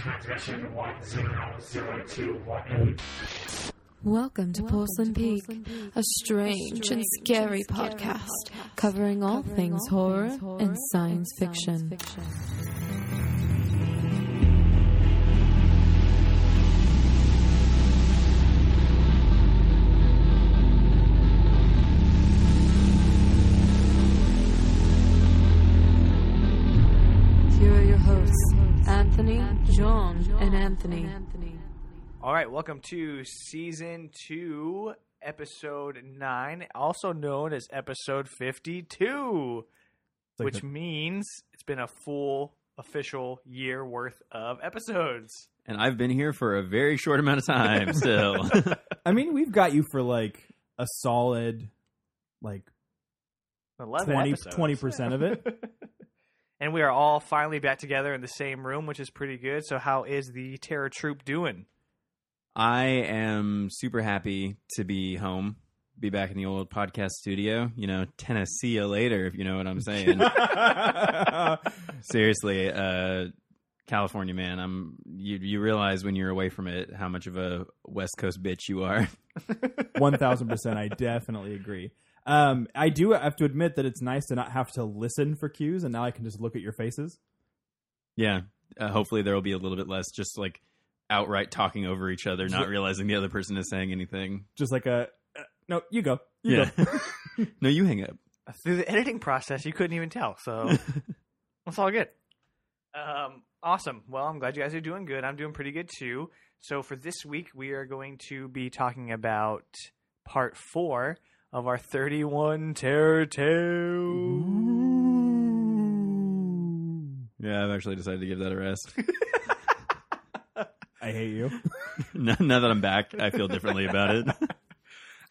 transmission 100218. Welcome to Porcelain Peak, a strange and scary podcast covering all things horror and science fiction. Here are your hosts, Anthony, John, and Anthony. All right, welcome to season two, episode nine, also known as episode 52, like which the- means it's been a full official year worth of episodes. and I've been here for a very short amount of time still. I mean, we've got you for like a solid, like 11 20 episodes. percent of it. and we are all finally back together in the same room, which is pretty good. So, how is the Terror Troop doing? I am super happy to be home, be back in the old podcast studio. You know, Tennessee you later, if you know what I'm saying. Seriously, uh, California man, I'm you. You realize when you're away from it how much of a West Coast bitch you are. One thousand percent. I definitely agree. Um, I do have to admit that it's nice to not have to listen for cues, and now I can just look at your faces. Yeah. Uh, hopefully there will be a little bit less just like outright talking over each other, not realizing the other person is saying anything. Just like a uh, no, you go, you Yeah. go. no, you hang up. Through the editing process, you couldn't even tell. So, It's all good. Um, awesome. Well, I'm glad you guys are doing good. I'm doing pretty good too. So for this week, we are going to be talking about part four of our 31 Terror Tales. Yeah, I've actually decided to give that a rest. I hate you. now, now that I'm back, I feel differently about it.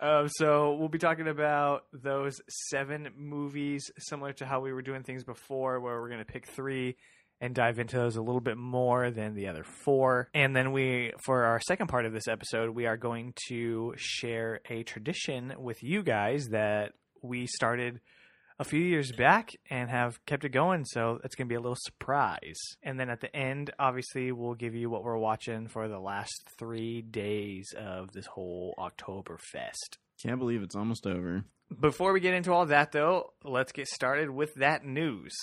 Um, so we'll be talking about those seven movies, similar to how we were doing things before, where we're going to pick three and dive into those a little bit more than the other four. And then we, for our second part of this episode, we are going to share a tradition with you guys that we started a few years back and have kept it going. So it's going to be a little surprise. And then at the end, obviously, we'll give you what we're watching for the last three days of this whole Oktoberfest. Can't believe it's almost over. Before we get into all that, though, let's get started with that news.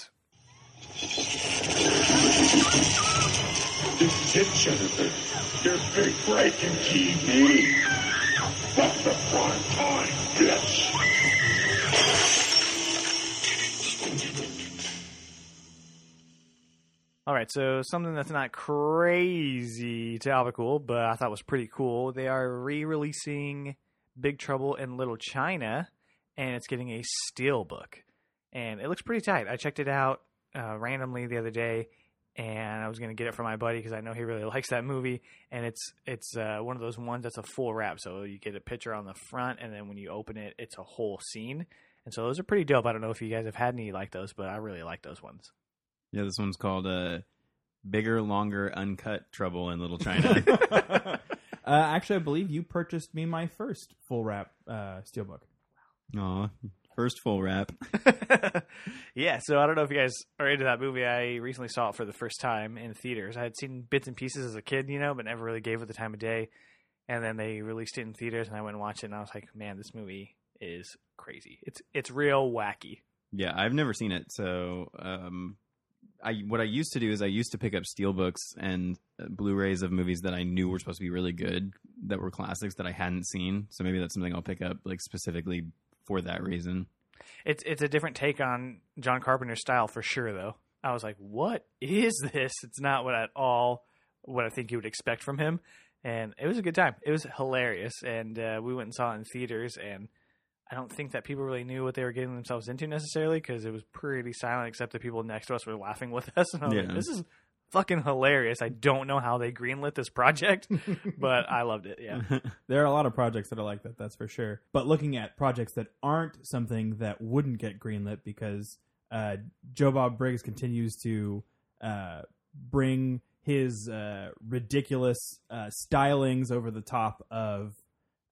This is it, Jennifer. There's big breaking TV. Fuck the prime time, bitch. All right, so something that's not crazy to topical, but I thought was pretty cool. They are re-releasing Big Trouble in Little China, and it's getting a steel book, and it looks pretty tight. I checked it out uh, randomly the other day, and I was going to get it for my buddy because I know he really likes that movie. And it's it's uh, one of those ones that's a full wrap, so you get a picture on the front, and then when you open it, it's a whole scene. And so those are pretty dope. I don't know if you guys have had any like those, but I really like those ones. Yeah, this one's called uh, Bigger, Longer, Uncut Trouble in Little China. uh, actually, I believe you purchased me my first full wrap uh, steelbook. Aw, first full wrap. yeah, so I don't know if you guys are into that movie. I recently saw it for the first time in theaters. I had seen bits and pieces as a kid, you know, but never really gave it the time of day. And then they released it in theaters, and I went and watched it, and I was like, man, this movie is crazy. It's it's real wacky. Yeah, I've never seen it, so um, I what I used to do is I used to pick up steelbooks and uh, Blu-rays of movies that I knew were supposed to be really good, that were classics that I hadn't seen. So maybe that's something I'll pick up like specifically for that reason. It's it's a different take on John Carpenter's style for sure, though. I was like, what is this? It's not what at all what I think you would expect from him. And it was a good time. It was hilarious, and uh, we went and saw it in theaters. And I don't think that people really knew what they were getting themselves into necessarily because it was pretty silent, except the people next to us were laughing with us. And I was like, Yeah. this is fucking hilarious. I don't know how they greenlit this project, but I loved it. Yeah. There are a lot of projects that are like that, that's for sure. But looking at projects that aren't something that wouldn't get greenlit because uh, Joe Bob Briggs continues to uh, bring his uh, ridiculous uh, stylings over the top of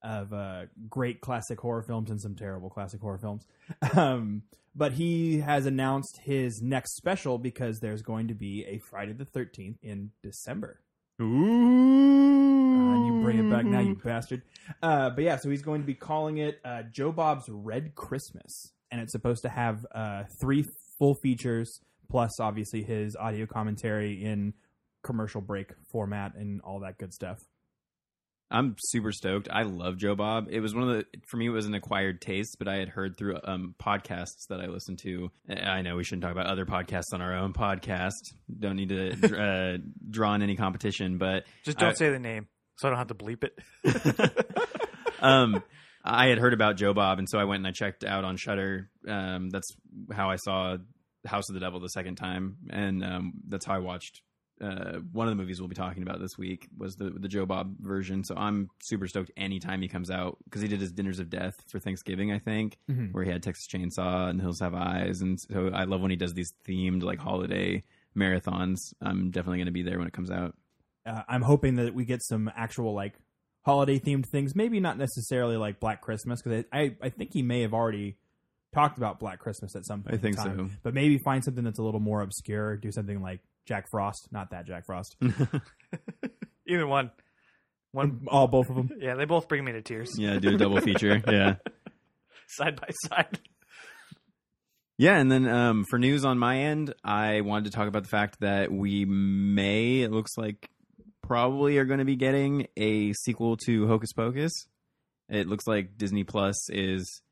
of uh, great classic horror films and some terrible classic horror films. Um, but he has announced his next special because there's going to be a Friday the 13th in December. Ooh. Uh, and you bring it back now, you bastard. Uh, but yeah, so he's going to be calling it uh, Joe Bob's Red Christmas, and it's supposed to have uh, three full features plus obviously his audio commentary in commercial break format and all that good stuff. I'm super stoked. I love Joe Bob. It was one of the for me it was an acquired taste, but I had heard through um, podcasts that I listened to. I know we shouldn't talk about other podcasts on our own podcast. Don't need to uh, draw in any competition, but Just don't I- say the name, so I don't have to bleep it. um, I had heard about Joe Bob, and so I went and I checked out on Shudder. Um, that's how I saw House of the Devil the second time, and um, that's how I watched uh, one of the movies we'll be talking about this week was the the Joe Bob version. So I'm super stoked anytime he comes out because he did his Dinners of Death for Thanksgiving, I think, Mhm. where he had Texas Chainsaw and Hills Have Eyes, and so I love when he does these themed like holiday marathons. I'm definitely going to be there when it comes out. Uh, I'm hoping that we get some actual like holiday themed things. Maybe not necessarily like Black Christmas because I, I I think he may have already talked about Black Christmas at some point. I think so. But maybe find something that's a little more obscure. Do something like Jack Frost, not that Jack Frost. Either one. One. All both of them. Yeah, they both bring me to tears. yeah, do a double feature. Yeah. Side by side. Yeah, and then um, for news on my end, I wanted to talk about the fact that we may, it looks like, probably are going to be getting a sequel to Hocus Pocus. It looks like Disney Plus is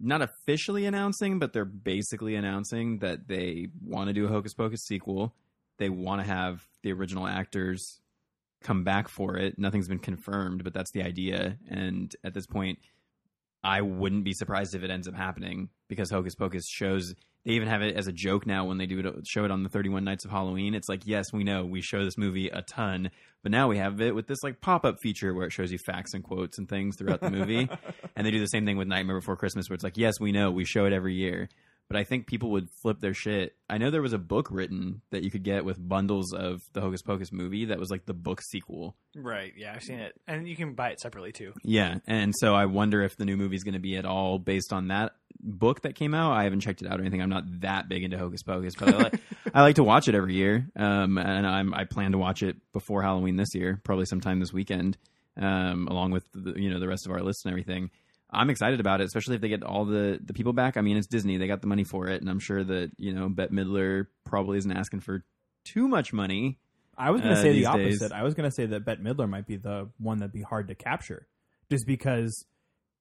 not officially announcing, but they're basically announcing that they want to do a Hocus Pocus sequel. They want to have the original actors come back for it. Nothing's been confirmed, but that's the idea. And at this point, I wouldn't be surprised if it ends up happening because Hocus Pocus shows they even have it as a joke now when they do it show it on the 31 Nights of Halloween. It's like, yes, we know we show this movie a ton, but now we have it with this like pop-up feature where it shows you facts and quotes and things throughout the movie. and they do the same thing with Nightmare Before Christmas where it's like, yes, we know we show it every year. But I think people would flip their shit. I know there was a book written that you could get with bundles of the Hocus Pocus movie that was like the book sequel. Right. Yeah, I've seen it, and you can buy it separately too. Yeah, and so I wonder if the new movie is going to be at all based on that book that came out. I haven't checked it out or anything. I'm not that big into Hocus Pocus, but I like, I like to watch it every year. Um, and I'm I plan to watch it before Halloween this year, probably sometime this weekend, um, along with the, you know the rest of our list and everything. I'm excited about it, especially if they get all the the people back. I mean, it's Disney; they got the money for it, and I'm sure that you know Bette Midler probably isn't asking for too much money. I was going to Uh, say the opposite. days. I was going to say that Bette Midler might be the one that'd be hard to capture, just because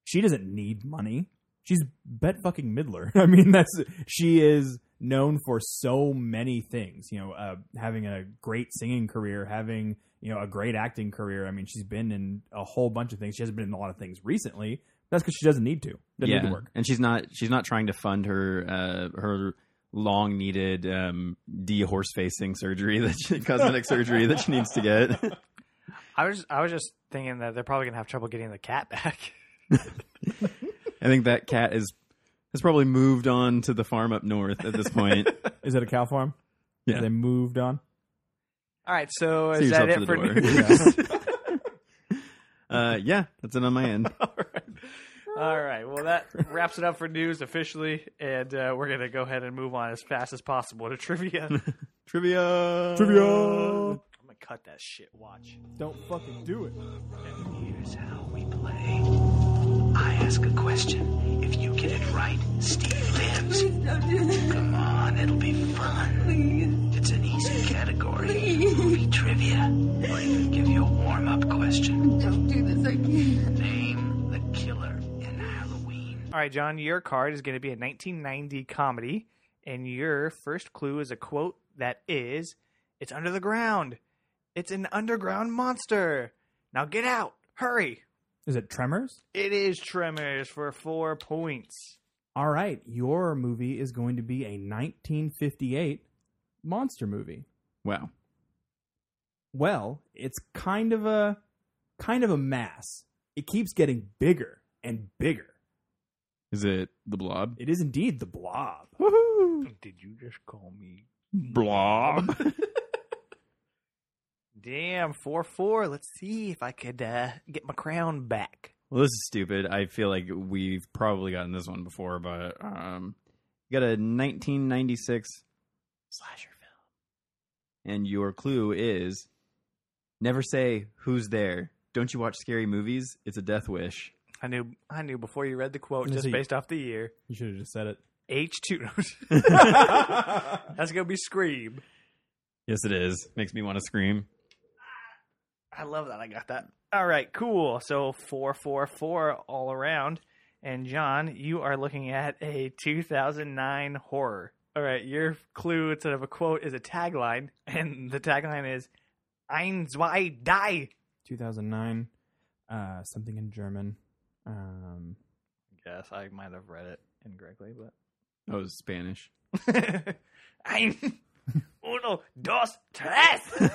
she doesn't need money. She's Bette fucking Midler. I mean, that's she is known for so many things. You know, uh, having a great singing career, having you know a great acting career. I mean, she's been in a whole bunch of things. She hasn't been in a lot of things recently. That's because she doesn't need to. Doesn't need to work. and she's not she's not trying to fund her uh, her long needed um, de horse facing surgery that she, cosmetic surgery that she needs to get. I was I was just thinking that they're probably gonna have trouble getting the cat back. I think that cat is has probably moved on to the farm up north at this point. Is it a cow farm? Yeah. They moved on. All right, so See is that it to for the door. news? uh, yeah, that's it on my end. All right. All right. Well, that wraps it up for news officially, and uh, we're gonna go ahead and move on as fast as possible to trivia. Trivia. Trivia. I'm gonna cut that shit. Watch. Don't fucking do it. Here's how we play. I ask a question. If you get it right, Steve lives. Come on, it'll be fun. It's an easy category. Movie trivia. Or even give you a warm-up question. Don't do this I can't. killer in Halloween. All right, John. Your card is gonna be a 1990 comedy, and your first clue is a quote that is, "It's under the ground. It's an underground monster. Now get out. Hurry." Is it Tremors? It is Tremors for four points. All right, your movie is going to be a 1958 monster movie. Wow. Well, it's kind of a kind of a mass. It keeps getting bigger and bigger. Is it the blob? It is indeed the Blob. Did you just call me? Blob. Damn, four four. Let's see if I could uh, get my crown back. Well, this is stupid. I feel like we've probably gotten this one before, but um, you got a 1996 slasher film, and your clue is never say who's there. Don't you watch scary movies? It's a death wish. I knew I knew before you read the quote, just based off the year. You should have just said it. H two. That's gonna be Scream. Yes, it is. Makes me want to scream. I love that. I got that. All right, cool. So four, four, four all around. And John, you are looking at a 2009 horror. All right, your clue instead of a quote is a tagline, and the tagline is "Ein, zwei, die." 2009. Uh, something in German. Um, Yes, I might have read it incorrectly, but Oh, it's Spanish. but Ein, uno, dos, tres.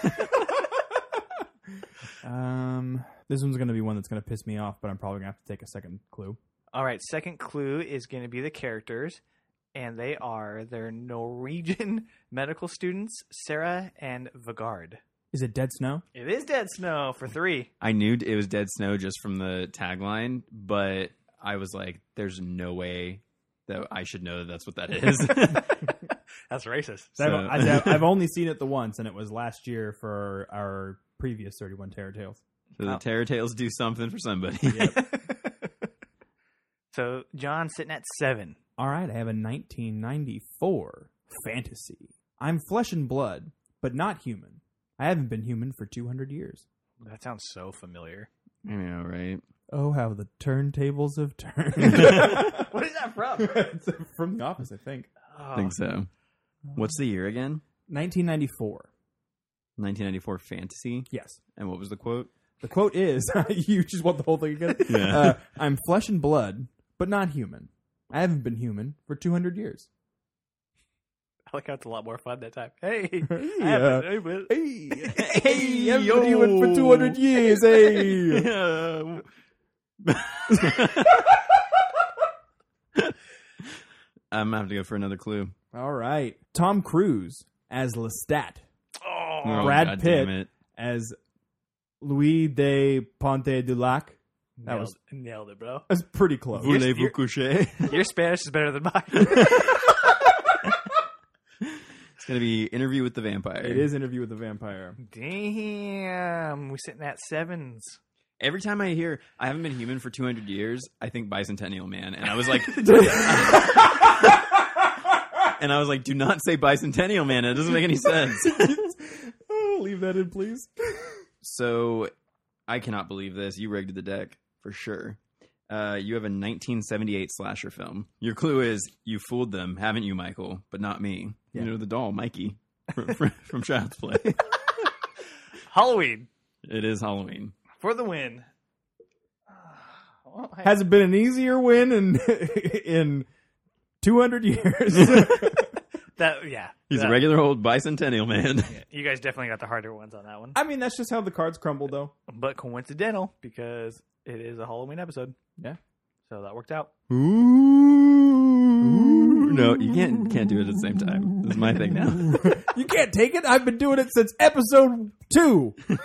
um, this one's gonna be one that's gonna piss me off, but I'm probably gonna have to take a second clue. All right, second clue is going to be the characters, and they are they're Norwegian medical students, Sarah and Vegard. Is it Dead Snow? It is Dead Snow for three. I knew it was Dead Snow just from the tagline, but I was like, "There's no way that I should know that that's what that is." That's racist. So I've, I've, I've only seen it the once, and it was last year for our previous 31 Terror Tales. so the Terror Tales do something for somebody. so John sitting at seven. All right, I have a 1994 fantasy. I'm flesh and blood, but not human. I haven't been human for 200 years. That sounds so familiar. I know, right? Oh, how the turntables have turned. What is that from? It's from The Office, I think. I think so. What's the year again? 1994. 1994 fantasy. Yes. And what was the quote? The quote is You just want the whole thing again? Yeah. Uh, I'm flesh and blood, but not human. I haven't been human for 200 years. I like how it's a lot more fun that time. Hey, Hey, I haven't- uh, hey, but- Hey, hey, I've been human for 200 years. Hey. I'm gonna have to go for another clue. All right. Tom Cruise as Lestat, oh, Brad God Pitt. damn it. as Louis de Ponte de Lac. That nailed, was nailed it, bro. that's pretty close. Voulez-vous you're- coucher? Your Spanish is better than mine. It's gonna be interview with the vampire. It is Interview with the Vampire. Damn, we're sitting at sevens. Every time I hear I haven't been human for 200 years, I think Bicentennial Man, and I was like, and I was like, do not say Bicentennial Man. It doesn't make any sense. oh, leave that in, please. so I cannot believe this. You rigged the deck for sure. Uh, you have a 1978 slasher film. Your clue is you fooled them, haven't you, Michael? But not me. Yeah. You know the doll, Mikey, from, from, from Child's Play. Halloween it is Halloween. for the win. Well, I- Has it been an easier win in in 200 years? That yeah, He's that- a regular old bicentennial man. You guys definitely got the harder ones on that one, I mean, that's just how the cards crumble, though. but coincidental because it is a Halloween episode, Yeah. so that worked out. Ooh. No, you can't can't do it at the same time. This is my thing now. You can't take it. I've been doing it since episode two.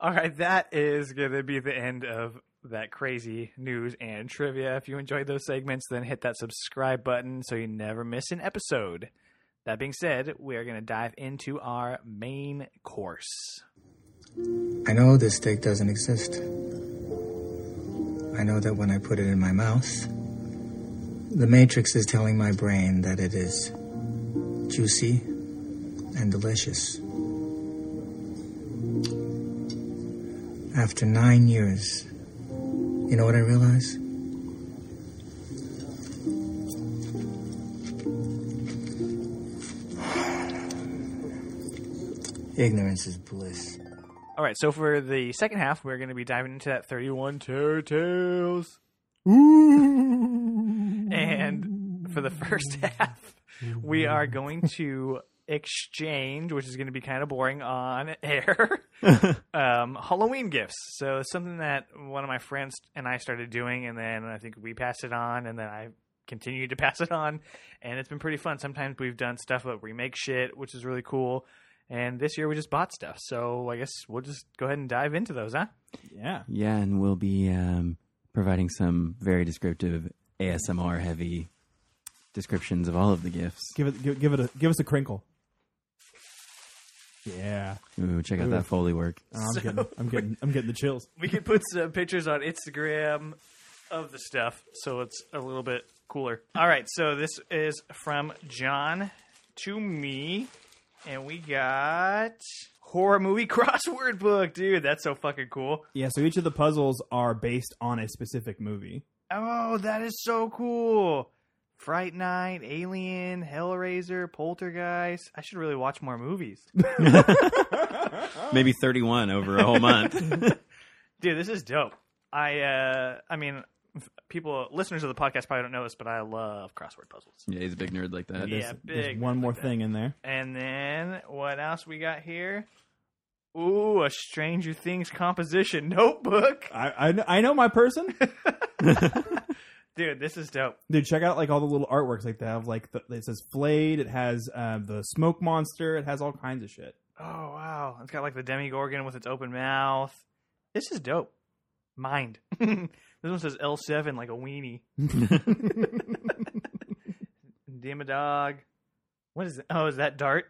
All right, that is going to be the end of that crazy news and trivia. If you enjoyed those segments, then hit that subscribe button so you never miss an episode. That being said, we are going to dive into our main course. I know this steak doesn't exist. I know that when I put it in my mouth, the Matrix is telling my brain that it is juicy and delicious. After nine years, you know what I realize? Ignorance is bliss. All right, so for the second half, we're going to be diving into that 31 Terror Tales. And for the first half, we are going to exchange, which is going to be kind of boring on air, um, Halloween gifts. So something that one of my friends and I started doing, and then I think we passed it on, and then I continued to pass it on, and it's been pretty fun. Sometimes we've done stuff where we make shit, which is really cool. And this year we just bought stuff. So I guess we'll just go ahead and dive into those, huh? Yeah. Yeah, and we'll be um, providing some very descriptive ASMR heavy descriptions of all of the gifts. Give it give, give it a give us a crinkle. Yeah. Ooh, check out Ooh. that Foley work. Oh, I'm getting I'm getting I'm getting the chills. We can put some pictures on Instagram of the stuff so it's a little bit cooler. All right, so this is from John to me, and we got horror movie crossword book, dude. That's so fucking cool. Yeah, so each of the puzzles are based on a specific movie. Oh, that is so cool. Fright Night, Alien, Hellraiser, Poltergeist. I should really watch more movies. Maybe 31 over a whole month. Dude, this is dope. I uh I mean people listeners of the podcast probably don't know this, but I love crossword puzzles. yeah, he's a big nerd like that. Yeah, There's, big there's one more like that. thing in there. And then what else we got here? Ooh, a Stranger Things composition notebook. I I, I know my person. Dude, this is dope. Dude, check out like all the little artworks like they have. Like the, it says flayed. It has uh, the smoke monster. It has all kinds of shit. Oh wow. It's got like the Demogorgon with its open mouth. This is dope. Mind. this one says L seven like a weenie. Demodog. What is it? Oh, is that Dart?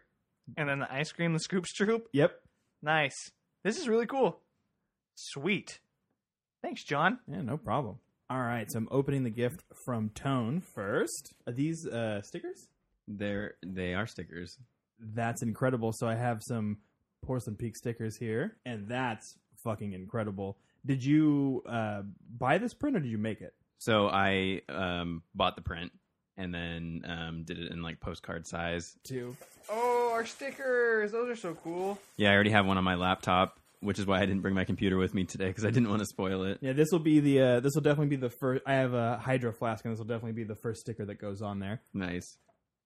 And then the ice cream, the Scoops Troop. Yep. Nice. This is really cool. Sweet. Thanks, John. Yeah, no problem. All right, so I'm opening the gift from Tone first. Are these uh, stickers? They're, they are stickers. That's incredible. So I have some Porcelain Peak stickers here, and that's fucking incredible. Did you uh, buy this print or did you make it? So I um, bought the print and then um, did it in like postcard size. Two. Oh, our stickers. Those are so cool. Yeah, I already have one on my laptop, which is why I didn't bring my computer with me today because I didn't want to spoil it. Yeah, this will be the. Uh, this will definitely be the first. I have a hydro flask, and this will definitely be the first sticker that goes on there. Nice.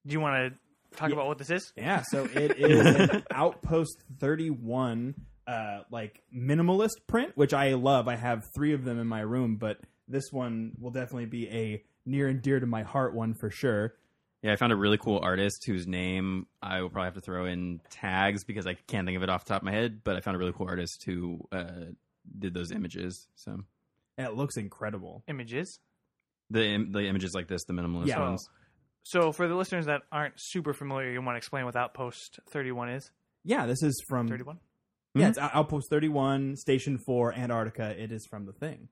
Do you want to talk Yeah. about what this is? Yeah, so it is Outpost 31 uh like minimalist print, which I love. I have 3 of them in my room, but this one will definitely be a near and dear to my heart one for sure. Yeah, I found a really cool artist whose name I will probably have to throw in tags because I can't think of it off the top of my head. But I found a really cool artist who uh, did those images. So And it looks incredible. Images. the im- the images like this, the minimalist Yeah. ones. So, for the listeners that aren't super familiar, you want to explain what Outpost 31 is? Yeah, this is from 31? Yeah, it's Out- Outpost 31, Station 4, Antarctica. It is from the thing,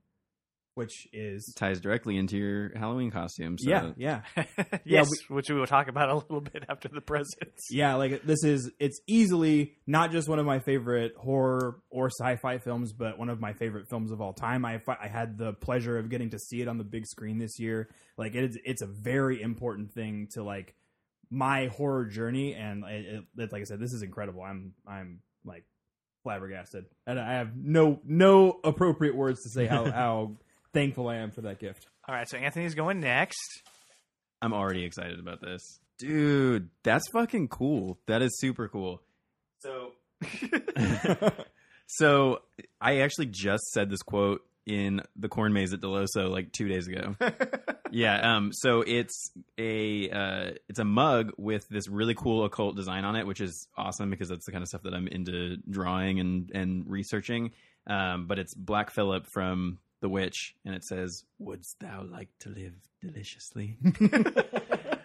which is ties directly into your Halloween costume. So yeah, yeah. yes, which we will talk about a little bit after the presents. Yeah, like this is it's easily not just one of my favorite horror or sci-fi films, but one of my favorite films of all time. I I had the pleasure of getting to see it on the big screen this year. Like it's it's a very important thing to like my horror journey, and it, it, it- like I said, this is incredible. I'm I'm like flabbergasted, and I have no no appropriate words to say how how thankful I am for that gift. All right, so Anthony's going next. I'm already excited about this. Dude, that's fucking cool. That is super cool. So So I actually just said this quote in the corn maze at Dell'Osso like two days ago. yeah, um, so it's a uh, it's a mug with this really cool occult design on it, which is awesome because that's the kind of stuff that I'm into drawing and and researching. Um, but it's Black Phillip from The Witch, and it says, "Wouldst thou like to live deliciously?"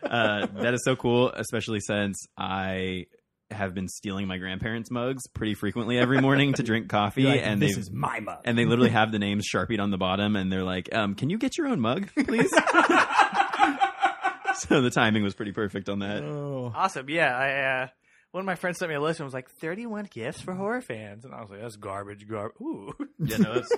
uh, that is so cool, especially since I have been stealing my grandparents' mugs pretty frequently every morning to drink coffee, like, and this they is my mug. and they literally have the names sharpied on the bottom, and they're like, um, "Can you get your own mug, please?" so the timing was pretty perfect on that. oh. Awesome. Yeah, I uh, one of my friends sent me a list and was like 31 gifts for horror fans, and I was like, that's garbage, garbage. Ooh. Yeah, no, that's.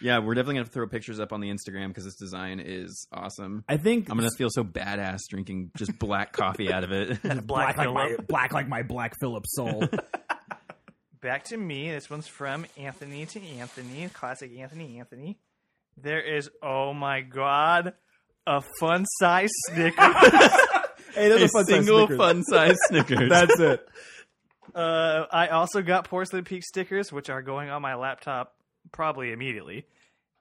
Yeah, we're definitely gonna have to throw pictures up on the Instagram because this design is awesome. I think I'm gonna feel so badass drinking just black coffee out of it. Black black like my black like my Black Phillip soul. Back to me. This one's from Anthony to Anthony, classic Anthony Anthony. There is, oh my god, a fun size Snickers. hey, there's a a fun single Snickers. fun size Snickers. That's it. uh, I also got Porcelain Peak stickers, which are going on my laptop probably immediately.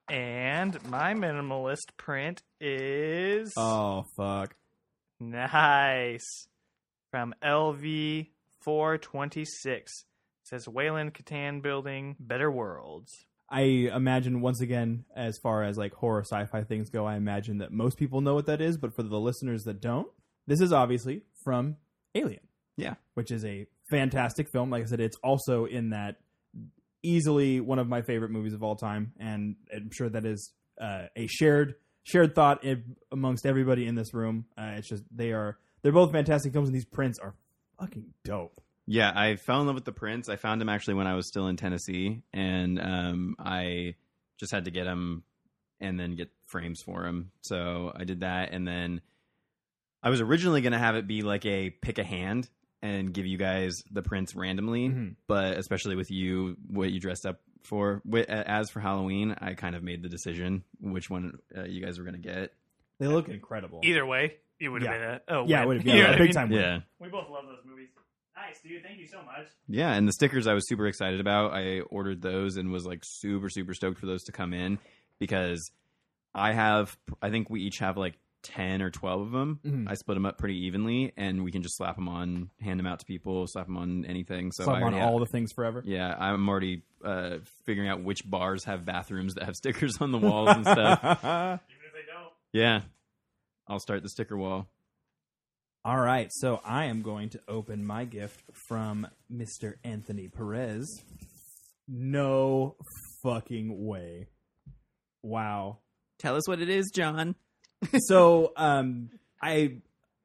And my minimalist print is Oh fuck. nice from LV 426. says Weyland-Yutani Building, Better Worlds. I imagine once again, as far as like horror sci-fi things go, I imagine that most people know what that is. But for the listeners that don't, this is obviously from Alien. Yeah. which is a fantastic film. Like I said, it's also in that easily one of my favorite movies of all time, and I'm sure that is uh, a shared shared thought amongst everybody in this room. Uh, it's just they are they're both fantastic films, and these prints are fucking dope. Yeah, I fell in love with the Prince. I found him actually when I was still in Tennessee, and um, I just had to get him and then get frames for him. So I did that, and then I was originally going to have it be like a pick a hand and give you guys the prints randomly, Mhm. but especially with you, what you dressed up for as for Halloween, I kind of made the decision which one uh, you guys were going to get. They look incredible. Either way, it would have Yeah. been a oh yeah, win. it would have been know a big time. win. Yeah. We both love those movies. Nice, dude. Thank you so much. Yeah, and the stickers I was super excited about. I ordered those and was like super super stoked for those to come in because I have I think we each have like 10 or 12 of them. Mhm. I split them up pretty evenly and we can just slap them on, hand them out to people, slap them on anything. So Slap I on already all have- the things forever. Yeah, I'm already uh, figuring out which bars have bathrooms that have stickers on the walls and stuff. Even if they don't. Yeah. I'll start the sticker wall. All right, so I am going to open my gift from Mr. Anthony Perez. No fucking way. Wow. Tell us what it is, John. So um I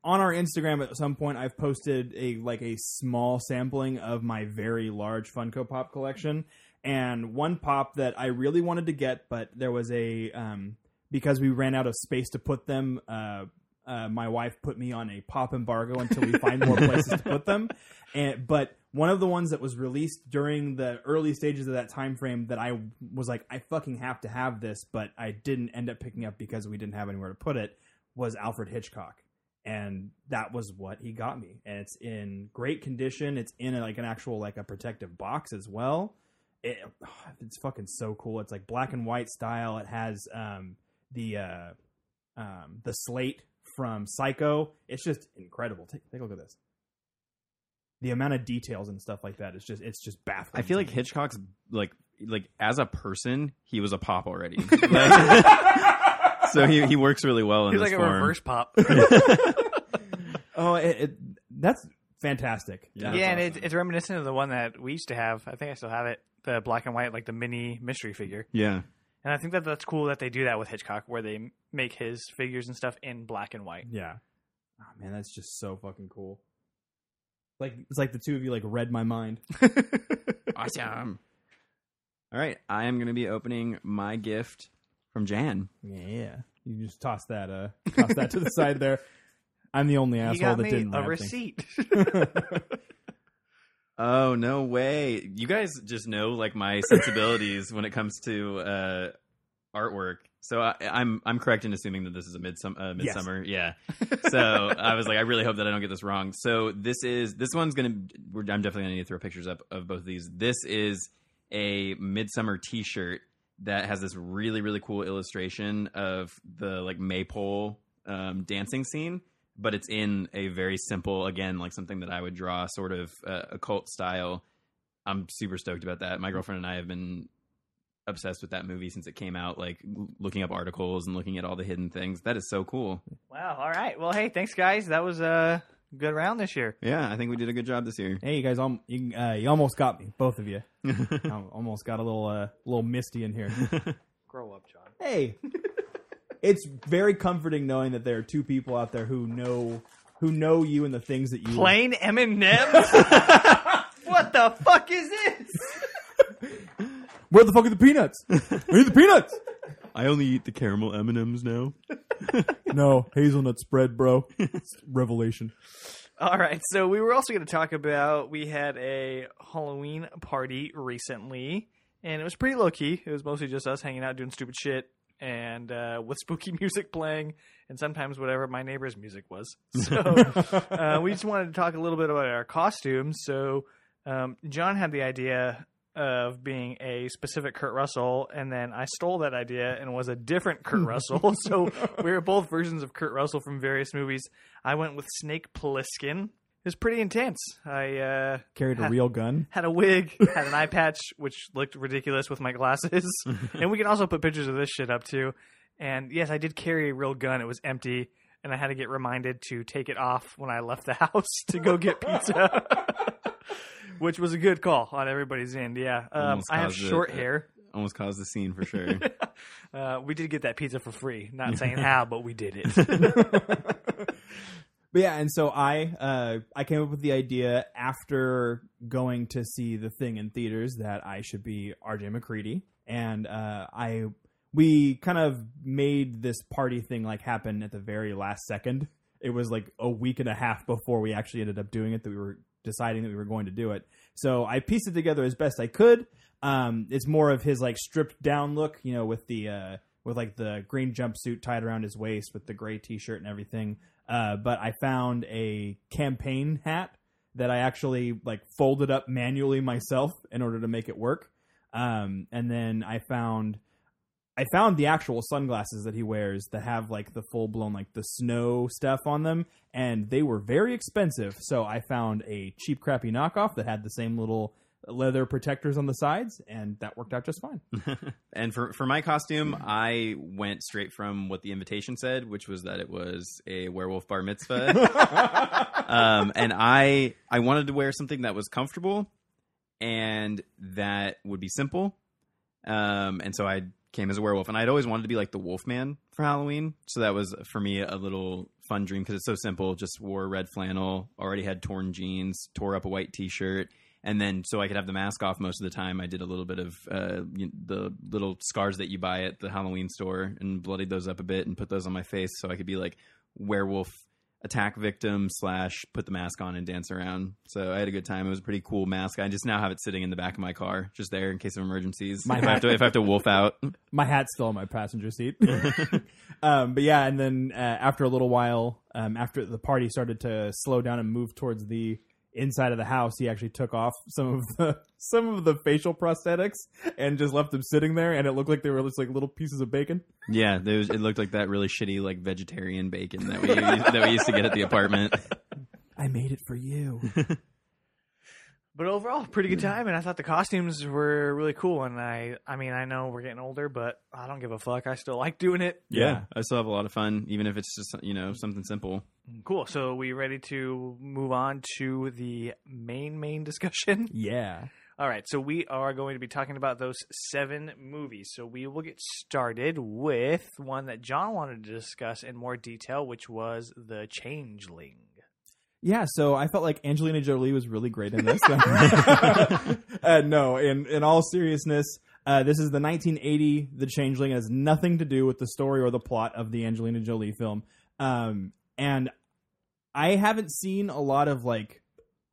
on our Instagram at some point I've posted a like a small sampling of my very large Funko Pop collection and one pop that I really wanted to get but there was a um because we ran out of space to put them uh uh, my wife put me on a pop embargo until we find more places to put them. And but one of the ones that was released during the early stages of that time frame that I was like, I fucking have to have this, but I didn't end up picking up because we didn't have anywhere to put it. Was Alfred Hitchcock, and that was what he got me. And it's in great condition. It's in like an actual like a protective box as well. It, it's fucking so cool. It's like black and white style. It has um, the uh, um, the slate from Psycho. It's just incredible. Take, take a look at this. The amount of details and stuff like that is just it's just baffling. I feel like me. Hitchcock's like like as a person, he was a pop already. Like- so he he works really well in He's this like a form. reverse pop. Oh, it, it, that's fantastic. Yeah. That's yeah, and awesome. it, it's reminiscent of the one that we used to have. I think I still have it. The black and white, like the mini mystery figure. Yeah, And I think that that's cool that they do that with Hitchcock, where they make his figures and stuff in black and white. yeah. Oh man, that's just so fucking cool. Like it's like the two of you like read my mind. awesome. All right, I am going to be opening my gift from Jan. Yeah, you just toss that uh toss that to the side there. I'm the only He asshole got that me didn't a receipt. Oh no way! You guys just know like my sensibilities when it comes to uh, artwork. So I, I'm I'm correct in assuming that this is a midsum- uh, Yes. midsummer. Yeah. So I was like, I really hope that I don't get this wrong. So this is this one's gonna. We're, I'm definitely gonna need to throw pictures up of both of these. This is a midsummer T-shirt that has this really really cool illustration of the like maypole um, dancing scene but it's in a very simple again like something that i would draw sort of uh, occult style i'm super stoked about that my girlfriend and i have been obsessed with that movie since it came out like looking up articles and looking at all the hidden things that is so cool wow. All right. Well, hey, thanks, guys. That was a good round this year. yeah i think we did a good job this year Hey, you guys, um, you, uh, you almost got me, both of you. I almost got a little uh, little misty in here. Grow up, John. hey, it's very comforting knowing that there are two people out there who know who know you and the things that you Plain M and M's. What the fuck is this? Where the fuck are the peanuts? Where are the peanuts? i only eat the caramel m&ms now no, hazelnut spread, bro. It's revelation. All right, so we were also going to talk about we had a Halloween party recently, and it was pretty low key. It was mostly just us hanging out doing stupid shit and uh, with spooky music playing, and sometimes whatever my neighbor's music was. So uh, we just wanted to talk a little bit about our costumes. So um, John had the idea of being a specific Kurt Russell, and then I stole that idea and was a different Kurt Russell. So we were both versions of Kurt Russell from various movies. I went with Snake Plissken, It was pretty intense. I uh, Carried a Ha- real gun. had a wig, had an eye patch, which looked ridiculous with my glasses. and we can also put pictures of this shit up too. And yes, I did carry a real gun. It was empty, and I had to get reminded to take it off when I left the house to go get pizza. Which was a good call on everybody's end. Yeah, um, I have caused it, short uh, hair. Almost caused the scene for sure. Uh, we did get that pizza for free. Not saying how, but we did it. But yeah, and so I uh, I came up with the idea after going to see the thing in theaters that I should be R.J. MacReady, and uh, I we kind of made this party thing like happen at the very last second. It was like a week and a half before we actually ended up doing it that we were deciding that we were going to do it. So I pieced it together as best I could. Um, it's more of his like stripped down look, you know, with the uh, with like the green jumpsuit tied around his waist with the gray t-shirt and everything. Uh, but I found a campaign hat that I actually like folded up manually myself in order to make it work. Um, and then I found I found the actual sunglasses that he wears that have like the full blown like the snow stuff on them, and they were very expensive. So I found a cheap, crappy knockoff that had the same little leather protectors on the sides, and that worked out just fine. and for for my costume, I went straight from what the invitation said, which was that it was a werewolf bar mitzvah. um, and I I wanted to wear something that was comfortable and that would be simple. Um, and so I came as a werewolf, and I'd always wanted to be like the Wolfman for Halloween. So that was for me a little fun dream because it's so simple. Just wore red flannel, already had torn jeans, tore up a white T-shirt, and then so I could have the mask off most of the time. I did a little bit of uh, you the little scars that you buy at the Halloween store and bloodied those up a bit and put those on my face so I could be like werewolf attack victim slash put the mask on and dance around. So I had a good time. It was a pretty cool mask. I just now have it sitting in the back of my car, just there in case of emergencies. My if, I have to, if I have to wolf out. my hat's still on my passenger seat. um, but yeah, and then uh, after a little while, um, after the party started to slow down and move towards the inside of the house, he actually took off some of the some of the facial prosthetics and just left them sitting there, and it looked like they were just like little pieces of bacon. Yeah, was, it looked like that really shitty like vegetarian bacon that we that we used to get at the apartment. I made it for you. But overall, pretty good time, and I thought the costumes were really cool. And I, I mean, I know we're getting older, but I don't give a fuck. I still like doing it. Yeah, I still have a lot of fun, even if it's just you know something simple. Cool. So we ready to move on to the main main discussion? yeah. All right. So we are going to be talking about those seven movies. So we will get started with one that John wanted to discuss in more detail, which was The Changeling. Yeah, so I felt like Angelina Jolie was really great in this. uh, no, in in all seriousness, uh, this is the 1980 The Changeling. It has nothing to do with the story or the plot of the Angelina Jolie film. Um, and I haven't seen a lot of like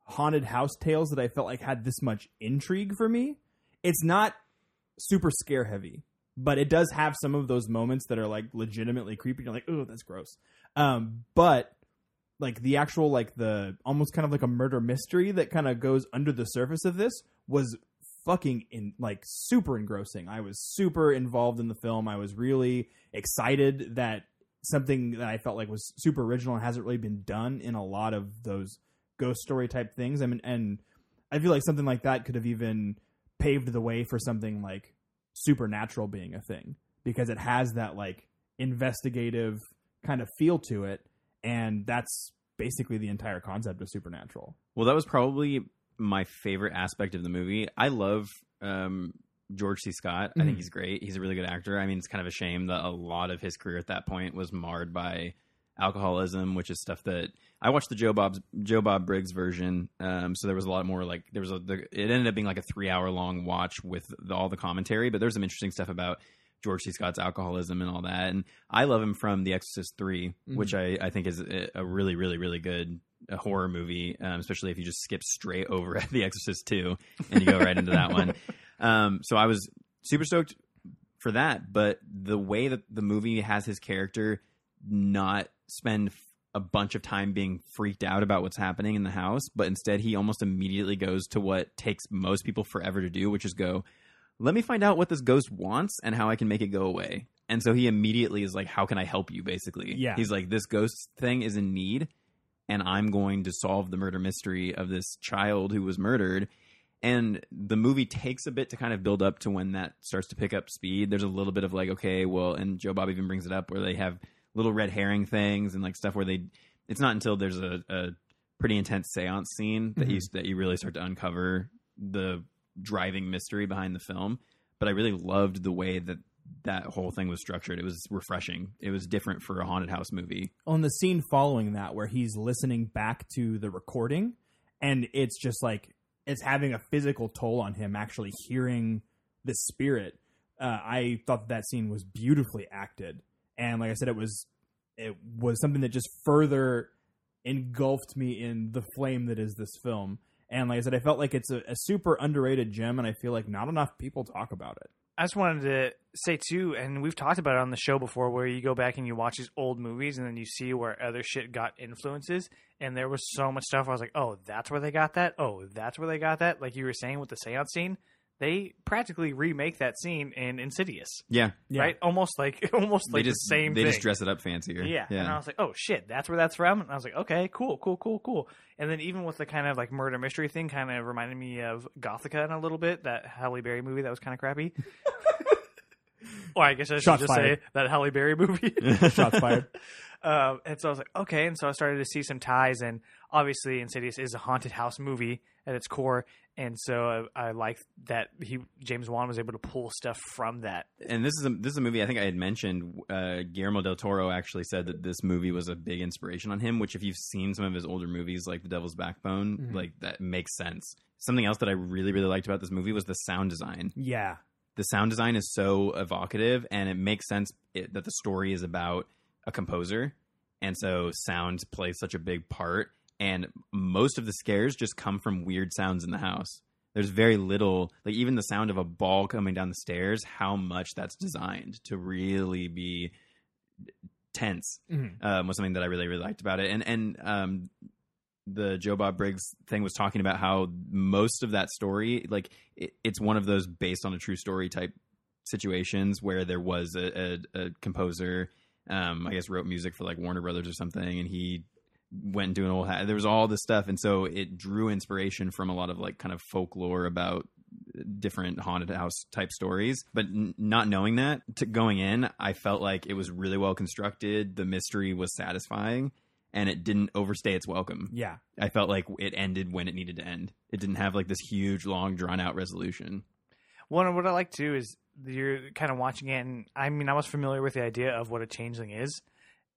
haunted house tales that I felt like had this much intrigue for me. It's not super scare heavy, but it does have some of those moments that are like legitimately creepy. You're like, oh, that's gross. Um, but like the actual like the almost kind of like a murder mystery that kind of goes under the surface of this was fucking in like super engrossing. I was super involved in the film. I was really excited that something that I felt like was super original and hasn't really been done in a lot of those ghost story type things. I mean, and I feel like something like that could have even paved the way for something like supernatural being a thing because it has that like investigative kind of feel to it and that's basically the entire concept of supernatural. Well, that was probably my favorite aspect of the movie. I love um, George C. Scott. I Mhm. think he's great. He's a really good actor. I mean, it's kind of a shame that a lot of his career at that point was marred by alcoholism, which is stuff that I watched the Joe Bob's Joe Bob Briggs version. Um, so there was a lot more like there was a the, it ended up being like a three hour long watch with the, all the commentary, but there's some interesting stuff about George C. Scott's alcoholism and all that. And I love him from The Exorcist 3, which I, I think is a, really, really, really good uh horror movie, um, especially if you just skip straight over The Exorcist 2 and you go right into that one. Um, so I was super stoked for that. But the way that the movie has his character not spend a bunch of time being freaked out about what's happening in the house, but instead he almost immediately goes to what takes most people forever to do, which is go, let me find out what this ghost wants and how I can make it go away. And so he immediately is like, how can I help you? Basically, Yeah. He's like, this ghost thing is in need, and I'm going to solve the murder mystery of this child who was murdered. And the movie takes a bit to kind of build up to when that starts to pick up speed. There's a little bit of like, okay, well, and Joe Bob even brings it up where they have little red herring things and like stuff where they. It's not until there's a, a pretty intense seance scene that mm-hmm. you that you really start to uncover the driving mystery behind the film. But I really loved the way that that whole thing was structured. It was refreshing. It was different for a haunted house movie. on the scene following that where he's listening back to the recording and it's just like it's having a physical toll on him actually hearing the spirit uh, i thought that scene was beautifully acted and like i said it was it was something that just further engulfed me in the flame that is this film and like i said i felt like it's a, a super underrated gem and i feel like not enough people talk about it I just wanted to say too, and we've talked about it on the show before, where you go back and you watch these old movies, and then you see where other shit got influences, and there was so much stuff. I was like, oh, that's where they got that. Oh, that's where they got that. Like you were saying with the seance scene, they practically remake that scene in Insidious, Yeah, Yeah. right? Almost like almost like they just the same. they thing. just dress it up fancier. Yeah. And I was like, oh shit, that's where that's from. And I was like, okay, cool, cool, cool, cool. And then even with the kind of like murder mystery thing, kind of reminded me of Gothika in a little bit, that Halle Berry movie that was kind of crappy. or I guess I should Shots just fired. say that Halle Berry movie. shots fired um, and so I was like, okay. And so I started to see some ties, and obviously Insidious is a haunted house movie at its core. And so I, I like that he James Wan was able to pull stuff from that. and this is a this is a movie I think I had mentioned. Uh, Guillermo del Toro actually said that this movie was a big inspiration on him. Which, if you've seen some of his older movies, like The Devil's Backbone, Mm-hmm. like that makes sense. Something else that I really really liked about this movie was the sound design. yeah The sound design is so evocative, and it makes sense it, that the story is about a composer, and so sound plays such a big part. And most of the scares just come from weird sounds in the house. There's very little, like even the sound of a ball coming down the stairs, how much that's designed to really be tense Mhm. um, was something that I really, really liked about it. And and um, the Joe Bob Briggs thing was talking about how most of that story, like it, it's one of those based on a true story type situations where there was a, a, a composer, um, I guess wrote music for like Warner Brothers or something, and he went and doing old hat. There was all this stuff, and so it drew inspiration from a lot of like kind of folklore about different haunted house type stories. But n- not knowing that, to going in, I felt like it was really well constructed. The mystery was satisfying, and it didn't overstay its welcome. yeah I felt like it ended when it needed to end. It didn't have like this huge, long, drawn out resolution. One of what I like too is you're kind of watching it, and I mean, I was familiar with the idea of what a changeling is,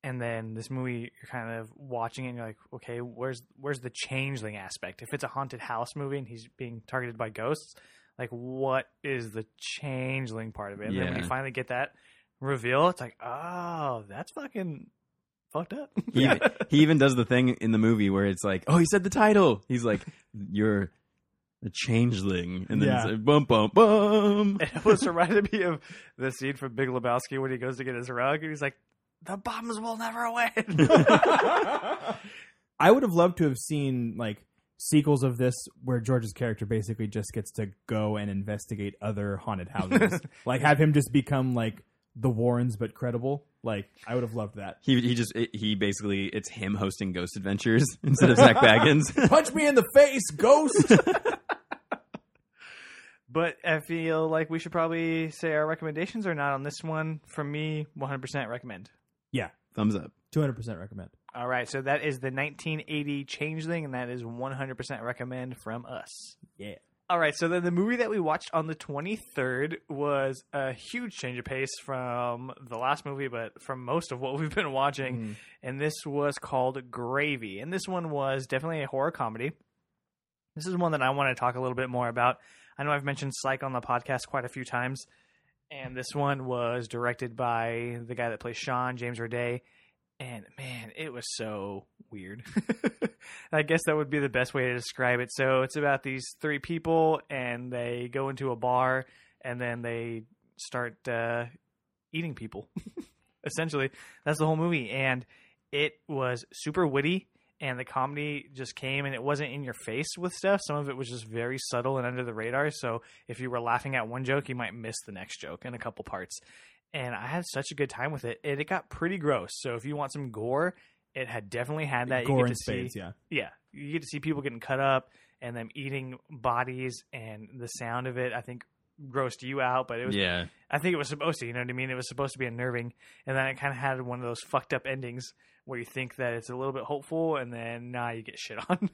and then this movie, you're kind of watching it, and you're like, okay, where's where's the changeling aspect? If it's a haunted house movie and he's being targeted by ghosts, like what is the changeling part of it? And then when you finally get that reveal, it's like, oh, that's fucking fucked up. He, he even does the thing in the movie where it's like, oh, he said the title. He's like, you're a changeling, and then Yeah. it's like, bum bum bum. It was reminded me of the scene from Big Lebowski when he goes to get his rug, and he's like, "The bums will never win." I would have loved to have seen like sequels of this where George's character basically just gets to go and investigate other haunted houses. like have him just become like the Warrens but credible. Like I would have loved that. He he just he basically it's him hosting Ghost Adventures instead of Zak Bagans. Punch me in the face, ghost. But I feel like we should probably say our recommendations are not on this one. For me, 100% recommend. yeah, Thumbs up. two hundred percent recommend. All right, so that is the 1980 Changeling, and that is 100% recommend from us. Yeah. All right, so then the movie that we watched on the 23rd was a huge change of pace from the last movie, but from most of what we've been watching. Mm-hmm. And this was called Gravy. And this one was definitely a horror comedy. This is one that I want to talk a little bit more about. I know I've mentioned Psych on the podcast quite a few times. And this one was directed by the guy that plays Sean, James Roday. And man, it was so weird. I guess that would be the best way to describe it. So it's about these three people, and they go into a bar, and then they start uh, eating people. Essentially, that's the whole movie, and it was super witty. And the comedy just came, and it wasn't in your face with stuff. Some of it was just very subtle and under the radar. So if you were laughing at one joke, you might miss the next joke in a couple parts and I had such a good time with it. And it got pretty gross. So if you want some gore, it had definitely had that. You Gore get and to see- spades, yeah. yeah, you get to see people getting cut up and them eating bodies, and the sound of it, I think, grossed you out. But it was, Yeah, I think it was supposed to. You know what I mean? It was supposed to be unnerving, and then it kind of had one of those fucked up endings where you think that it's a little bit hopeful, and then nah, you get shit on.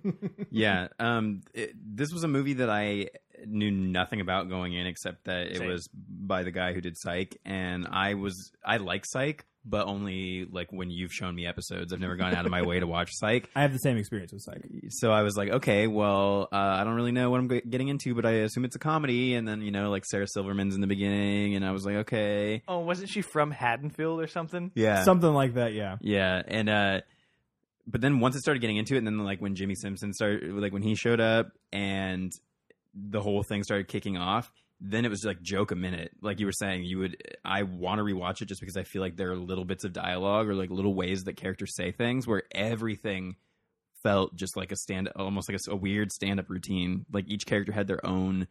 yeah. Um, it, this was a movie that I knew nothing about going in, except that it Same. was by the guy who did Psych, and I was I like Psych, but only like when you've shown me episodes. I've never gone out of my way to watch Psych. I have the same experience with Psych. So I was like, okay, well, uh, I don't really know what I'm g- getting into, but I assume it's a comedy. And then you know, like Sarah Silverman's in the beginning, and I was like, okay, oh, wasn't she from Haddonfield or something? yeah, Something like that, yeah. Yeah, and uh but then once it started getting into it, and then like when Jimmy Simpson started, like when he showed up, and the whole thing started kicking off, then it was like joke a minute, like you were saying. You would, I want to rewatch it just because I feel like there are little bits of dialogue or like little ways that characters say things where everything felt just like a stand, almost like a weird stand up routine. Like each character had their own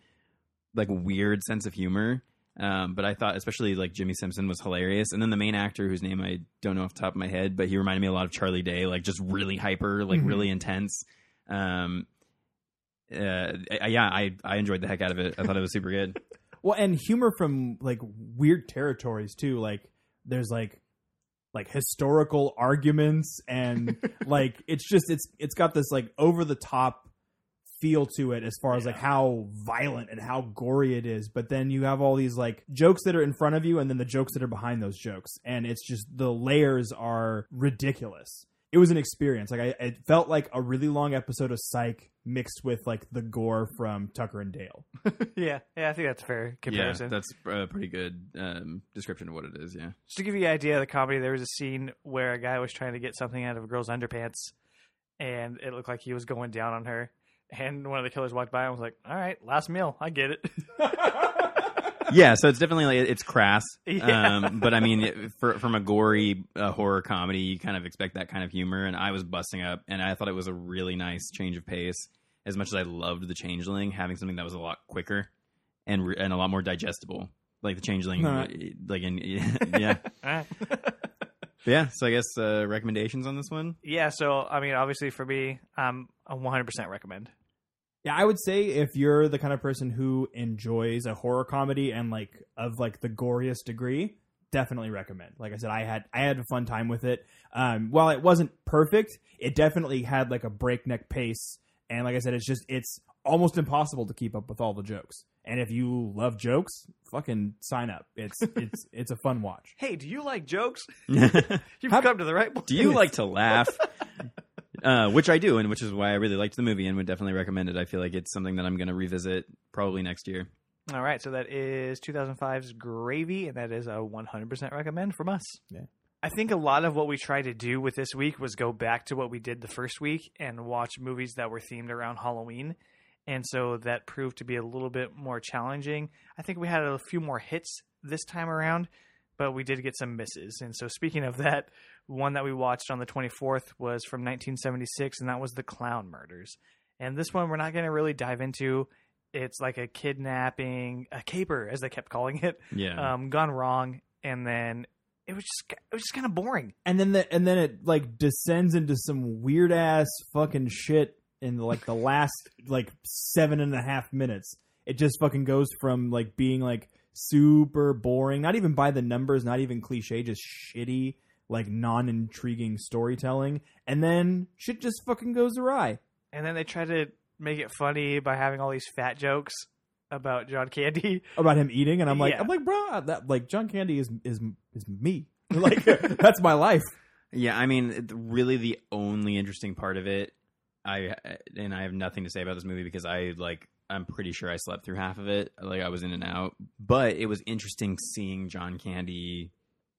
like weird sense of humor. Um, but I thought, especially like Jimmy Simpson was hilarious, and then the main actor, whose name I don't know off the top of my head, but he reminded me a lot of Charlie Day, like just really hyper, like Mhm. really intense. Um, uh, yeah, I I enjoyed the heck out of it. I thought it was super good. Well, and humor from like weird territories too. Like there's like like historical arguments and like it's just it's it's got this like over the top feel to it as far as like how violent and how gory it is but then you have all these like jokes that are in front of you and then the jokes that are behind those jokes and it's just the layers are ridiculous it was an experience like I, it felt like a really long episode of psych mixed with like the gore from tucker and dale yeah, yeah, I think that's a fair yeah, that's a pretty good um, description of what it is. Yeah, Just to give you an idea of the comedy, there was a scene where a guy was trying to get something out of a girl's underpants, and it looked like he was going down on her. And one of the killers walked by and was like, "All right, last meal, I get it." yeah. So it's definitely like it's crass, Yeah. um, but I mean, it- for, from a gory uh, horror comedy, you kind of expect that kind of humor, and I was busting up, and I thought it was a really nice change of pace. As much as I loved the Changeling, having something that was a lot quicker and re- and a lot more digestible, like the Changeling, No. like in yeah, All right. But yeah. So I guess uh, recommendations on this one. yeah, so I mean, obviously for me, I'm a 100% recommend. Yeah, I would say if you're the kind of person who enjoys a horror comedy and like of like the goriest degree, definitely recommend. Like I said, I had I had a fun time with it. Um, while it wasn't perfect, it definitely had like a breakneck pace, and like I said, it's just it's almost impossible to keep up with all the jokes. And if you love jokes, fucking sign up. It's it's it's a fun watch. Hey, do you like jokes? Do You've How- come to the right place. Do you like to laugh? Uh, which I do, and which is why I really liked the movie and would definitely recommend it. I feel like it's something that I'm going to revisit probably next year. All right, so that is 2005's Gravy, and that is a 100% recommend from us. Yeah. I think a lot of what we tried to do with this week was go back to what we did the first week and watch movies that were themed around Halloween. And so that proved to be a little bit more challenging. I think we had a few more hits this time around, but we did get some misses. And so, speaking of that, one that we watched on the 24th was from 1976, and that was The Clown Murders. And this one we're not going to really dive into. It's like a kidnapping, a caper, as they kept calling it, Yeah. um, gone wrong. And then it was just, it was just kind of boring. and then the and then it like descends into some weird ass fucking shit in like the last like seven and a half minutes. It just fucking goes from like being like super boring, not even by the numbers, not even cliche, just shitty, like non intriguing storytelling, and then shit just fucking goes awry. And then they try to make it funny by having all these fat jokes about John Candy. About him eating, and I'm like, Yeah. I'm like, bro, that like John Candy is is is me. Like that's my life. Yeah, I mean, really, the only interesting part of it, I and I have nothing to say about this movie because I like, I'm pretty sure I slept through half of it. Like, I was in and out, but it was interesting seeing John Candy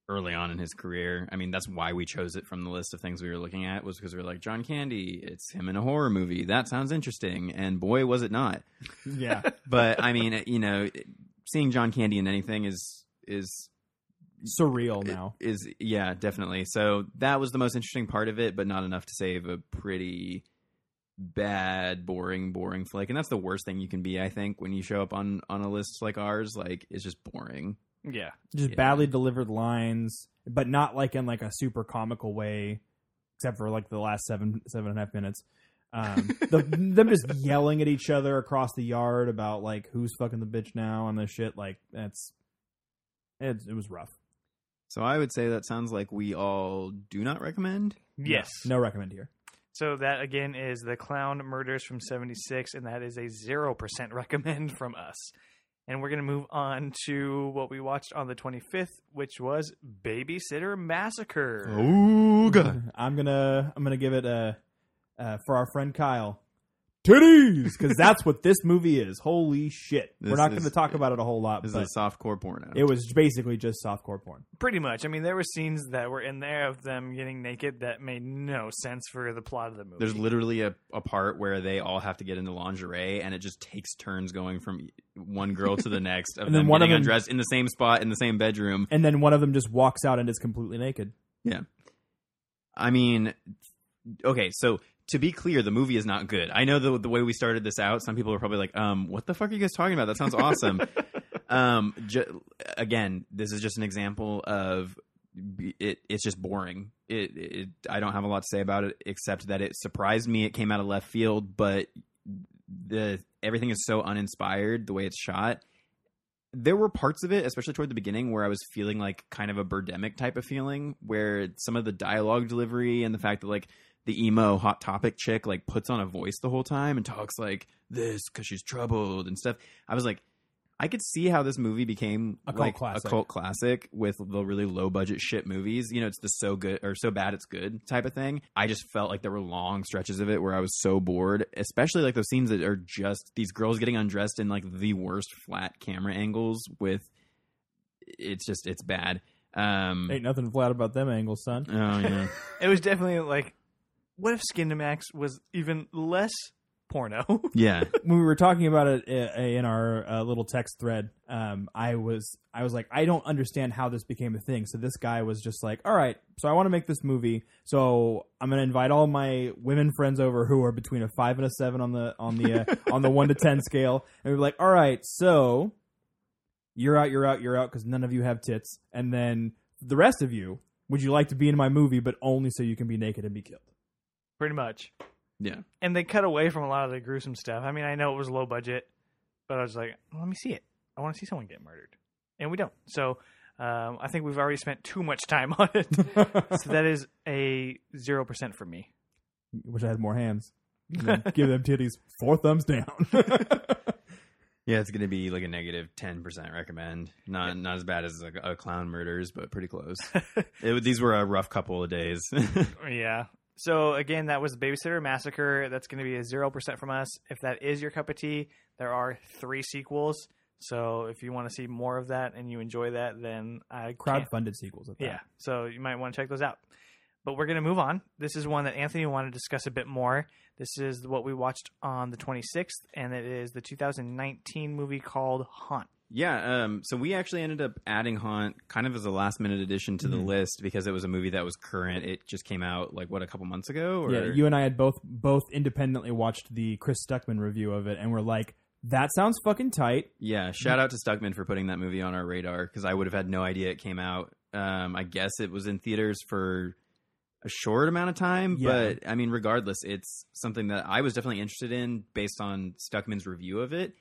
early on in his career. I mean, that's why we chose it from the list of things we were looking at was because we were like, John Candy, it's him in a horror movie. That sounds interesting, and boy, was it not. Yeah. But I mean, you know, seeing John Candy in anything is is Surreal now. is yeah definitely so that was the most interesting part of it but not enough to save a pretty bad boring boring flick and that's the worst thing you can be i think when you show up on on a list like ours like it's just boring Yeah. just Yeah. badly delivered lines, but not like in like a super comical way. except for like the last seven seven and a half minutes. Um, the, them just yelling at each other across the yard about like who's fucking the bitch now and this shit. Like that's it. It was rough. So I would say that sounds like we all do not recommend. Yes. No recommend here. So that again is the Clown Murders from '76, and that is a zero percent recommend from us. And we're gonna move on to what we watched on the 25th, which was Babysitter Massacre. Oh god. I'm gonna I'm gonna give it a uh, for our friend Kyle. Titties, because that's what this movie is. Holy shit! We're not is- going to talk about it a whole lot, This but is a softcore porno. it was basically just softcore porn. Pretty much. I mean, there were scenes that were in there of them getting naked that made no sense for the plot of the movie. There's literally a, a part where they all have to get into lingerie, and it just takes turns going from one girl to the next of And then them one of getting them- undressed in the same spot in the same bedroom. And then one of them just walks out and is completely naked. Yeah. I mean, okay, so to be clear, the movie is not good. I know the the way we started this out, some people are probably like, um, what the fuck are you guys talking about? That sounds awesome. um, ju- again, this is just an example of it. It's just boring. It, it. I don't have a lot to say about it except that it surprised me. It came out of left field, but the everything is so uninspired. The way it's shot. There were parts of it, especially toward the beginning, where I was feeling like kind of a Birdemic type of feeling, where some of the dialogue delivery and the fact that like the emo hot topic chick like puts on a voice the whole time and talks like this because she's troubled and stuff. I was like, I could see how this movie became A cult like classic. a cult classic with the really low budget shit movies. You know, it's the so good or so bad it's good type of thing. I just felt like there were long stretches of it where I was so bored, especially like those scenes that are just these girls getting undressed in like the worst flat camera angles with it's just it's bad. Um Ain't nothing flat about them angles, son. Oh yeah. it was definitely like, what if Skinamax was even less porno? yeah. when we were talking about it uh, in our uh, little text thread, um, I was I was like, I don't understand how this became a thing. So this guy was just like, all right, so I want to make this movie, so I'm gonna invite all my women friends over who are between a five and a seven on the on the uh, on the one to ten scale, and we are like, all right, so you're out, you're out, you're out because none of you have tits, and then the rest of you, would you like to be in my movie, but only so you can be naked and be killed? Pretty much. Yeah. And they cut away from a lot of the gruesome stuff. I mean, I know it was low budget, but I was like, let me see it. I want to see someone get murdered. And we don't. So um, I think we've already spent too much time on it. so that is a 0% for me. Wish I had more hands. Give them, titties four thumbs down. Yeah, it's gonna be like a negative ten percent recommend. Not not as bad as like a clown murders, but pretty close. it, these were a rough couple of days. Yeah. So again, that was the Babysitter Massacre. That's going to be a 0% from us. If that is your cup of tea, there are three sequels. So if you want to see more of that and you enjoy that, then I can't Crowd-funded sequels at that. Yeah. So you might want to check those out. But we're going to move on. This is one that Anthony wanted to discuss a bit more. This is what we watched on the 26th, and it is the 2019 movie called Haunt. Yeah, um, so we actually ended up adding Haunt kind of as a last minute addition to the list because it was a movie that was current. It just came out like what a couple months ago. Or Yeah, you and I had both both independently watched the Chris Stuckman review of it, and we're like, "That sounds fucking tight." Yeah, shout out to Stuckman for putting that movie on our radar because I would have had no idea it came out. Um, I guess it was in theaters for a short amount of time, Yeah. but I mean, regardless, it's something that I was definitely interested in based on Stuckman's review of it,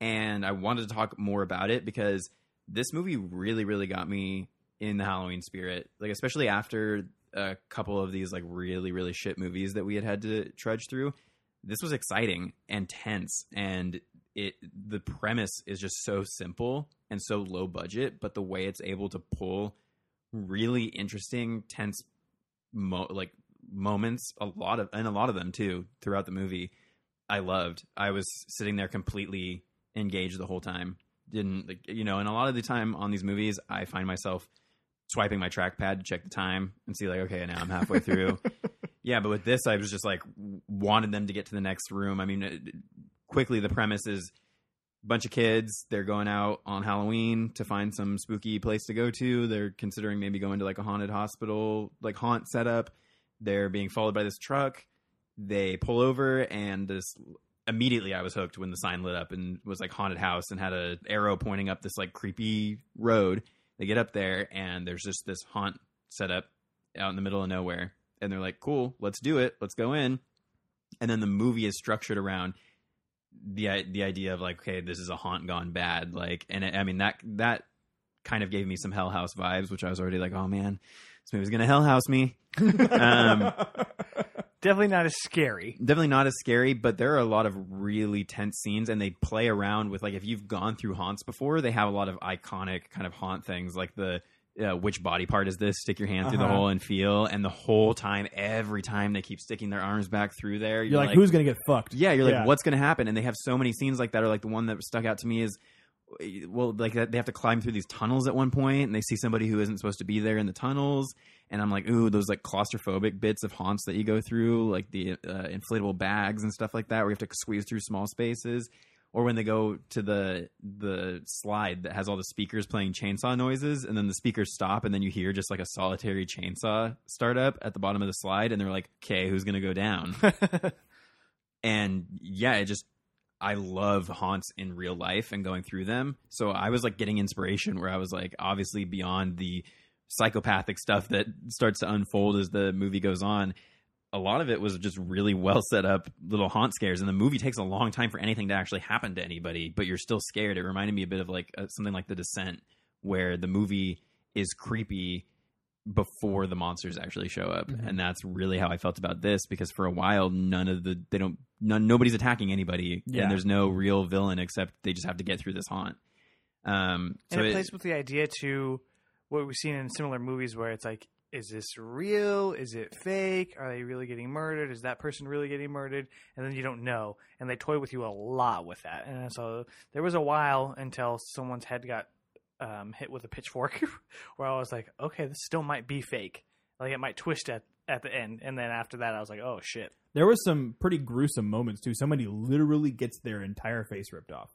and I wanted to talk more about it because this movie really, really got me in the Halloween spirit. Like, especially after a couple of these like really, really shit movies that we had had to trudge through. This was exciting and tense, and it the premise is just so simple and so low budget, but the way it's able to pull really interesting, tense, mo- like moments, a lot of and a lot of them too throughout the movie. I loved. I was sitting there completely engaged the whole time. Didn't like you know, and a lot of the time on these movies, I find myself swiping my trackpad to check the time and see like, okay, now I'm halfway through. yeah, but with this, I was just like wanted them to get to the next room. I mean, it, quickly the premise is bunch of kids they're going out on halloween to find some spooky place to go to they're considering maybe going to like a haunted hospital like haunt setup they're being followed by this truck they pull over and this immediately i was hooked when the sign lit up and was like haunted house and had a arrow pointing up this like creepy road they get up there and there's just this haunt set up out in the middle of nowhere and they're like, "Cool, let's do it. Let's go in." And then the movie is structured around the the idea of like, okay, this is a haunt gone bad. Like, and it, I mean that that kind of gave me some Hell House vibes, which I was already like, oh man, this movie's gonna Hell House me. um, Definitely not as scary. definitely not as scary, but there are a lot of really tense scenes, and they play around with like if you've gone through haunts before, they have a lot of iconic kind of haunt things, like the uh, which body part is this? Stick your hand through the Uh-huh. hole and feel, and the whole time, every time they keep sticking their arms back through there, You're like, who's gonna get fucked? yeah, you're like, Yeah. what's going to happen? And they have so many scenes like that. Or like the one that stuck out to me is, well, like they have to climb through these tunnels at one point, and they see somebody who isn't supposed to be there in the tunnels. And I'm like, ooh, those like claustrophobic bits of haunts that you go through, like the uh, inflatable bags and stuff like that, where you have to squeeze through small spaces. Or when they go to the the slide that has all the speakers playing chainsaw noises, and then the speakers stop, and then you hear just like a solitary chainsaw start up at the bottom of the slide, and they're like, "Okay, who's gonna go down?" and yeah, it just I love haunts in real life and going through them. So I was like getting inspiration where I was like obviously beyond the psychopathic stuff that starts to unfold as the movie goes on. A lot of it was just really well set up little haunt scares, and the movie takes a long time for anything to actually happen to anybody, but you're still scared. It reminded me a bit of like uh, something like The Descent, where the movie is creepy before the monsters actually show up Mhm. and that's really how i felt about this because for a while none of the they don't none nobody's attacking anybody Yeah. and there's no real villain except they just have to get through this haunt um so and it, it- plays with the idea to what we've seen in similar movies where it's like, is this real? Is it fake? Are they really getting murdered? Is that person really getting murdered? And then you don't know. And they toy with you a lot with that. And so there was a while until someone's head got um, hit with a pitchfork where I was like, okay, this still might be fake. Like it might twist at, at the end. And then after that, I was like, oh shit. There was some pretty gruesome moments too. Somebody literally gets their entire face ripped off,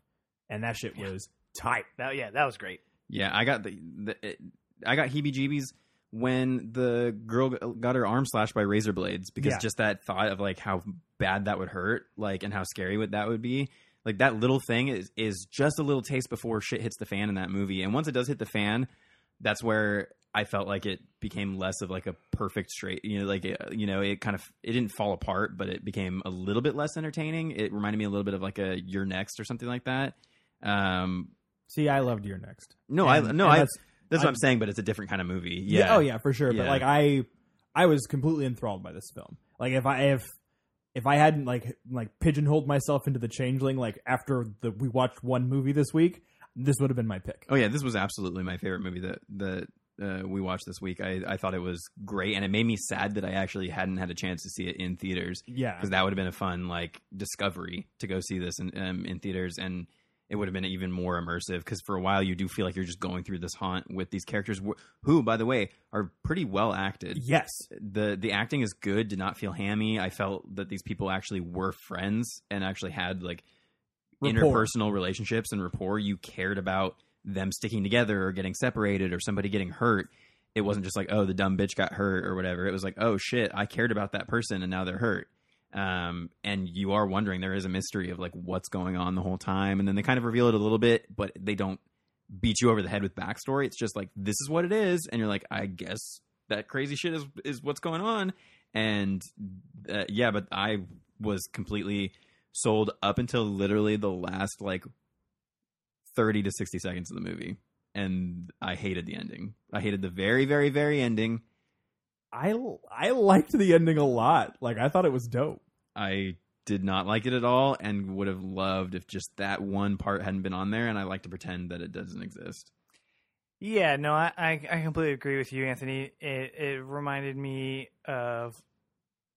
and that shit was tight. That, yeah, that was great. yeah i got the, the it, i got heebie jeebies when the girl got her arm slashed by razor blades because Yeah. just that thought of like how bad that would hurt like and how scary would that would be like that little thing is is just a little taste before shit hits the fan in that movie and once it does hit the fan that's where i felt like it became less of like a perfect straight you know like it, you know it kind of it didn't fall apart but it became a little bit less entertaining it reminded me a little bit of like a you're next or something like that um See, I loved your next. no And- i no i that's- what i'm saying but it's a different kind of movie Yeah. yeah Oh yeah, for sure. But Yeah. like I, I was completely enthralled by this film. Like if I if if I hadn't like like pigeonholed myself into the Changeling like after the we watched one movie this week, this would have been my pick. Oh yeah, this was absolutely my favorite movie that that uh, we watched this week. I, I thought it was great, and it made me sad that I actually hadn't had a chance to see it in theaters Yeah. because that would have been a fun like discovery to go see this in um, in theaters, and it would have been even more immersive. Because for a while, you do feel like you're just going through this haunt with these characters, wh- who, by the way, are pretty well acted. Yes. the The acting is good. Did not feel hammy. I felt that these people actually were friends and actually had like Rapport. interpersonal relationships and rapport. You cared about them sticking together or getting separated or somebody getting hurt. It wasn't just like, oh, the dumb bitch got hurt or whatever. It was like, oh shit, I cared about that person and now they're hurt. Um, and you are wondering there is a mystery of like what's going on the whole time, and then they kind of reveal it a little bit, but they don't beat you over the head with backstory. It's just like this is what it is, and you're like, I guess that crazy shit is is what's going on. And uh, yeah, but I was completely sold up until literally the last like 30 to 60 seconds of the movie. And i hated the ending. I hated the very very very ending I I liked the ending a lot. Like I thought it was dope. i did not like it at all and would have loved if just that one part hadn't been on there and i like to pretend that it doesn't exist Yeah, no, I, I, I completely agree with you, Anthony. It it reminded me of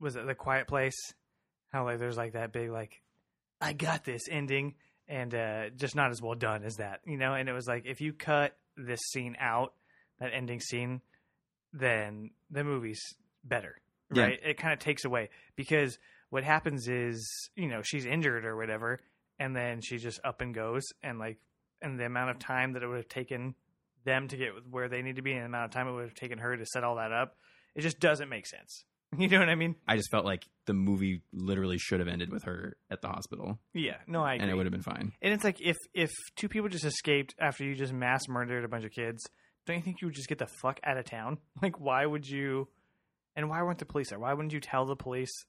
was it the Quiet Place? How like there's like that big like I got this ending, and uh, just not as well done as that, you know. And it was like if you cut this scene out, that ending scene, then the movie's better, Yeah. right? It kind of takes away because what happens is you know she's injured or whatever, and then she just up and goes, and like and the amount of time that it would have taken them to get where they need to be and the amount of time it would have taken her to set all that up, it just doesn't make sense. You know what I mean? i just felt like the movie literally should have ended with her at the hospital Yeah. No, I agree. and it would have been fine And it's like if if two people just escaped after you just mass murdered a bunch of kids, don't you think you would just get the fuck out of town? Like, why would you? And why weren't the police there? Why wouldn't you tell the police,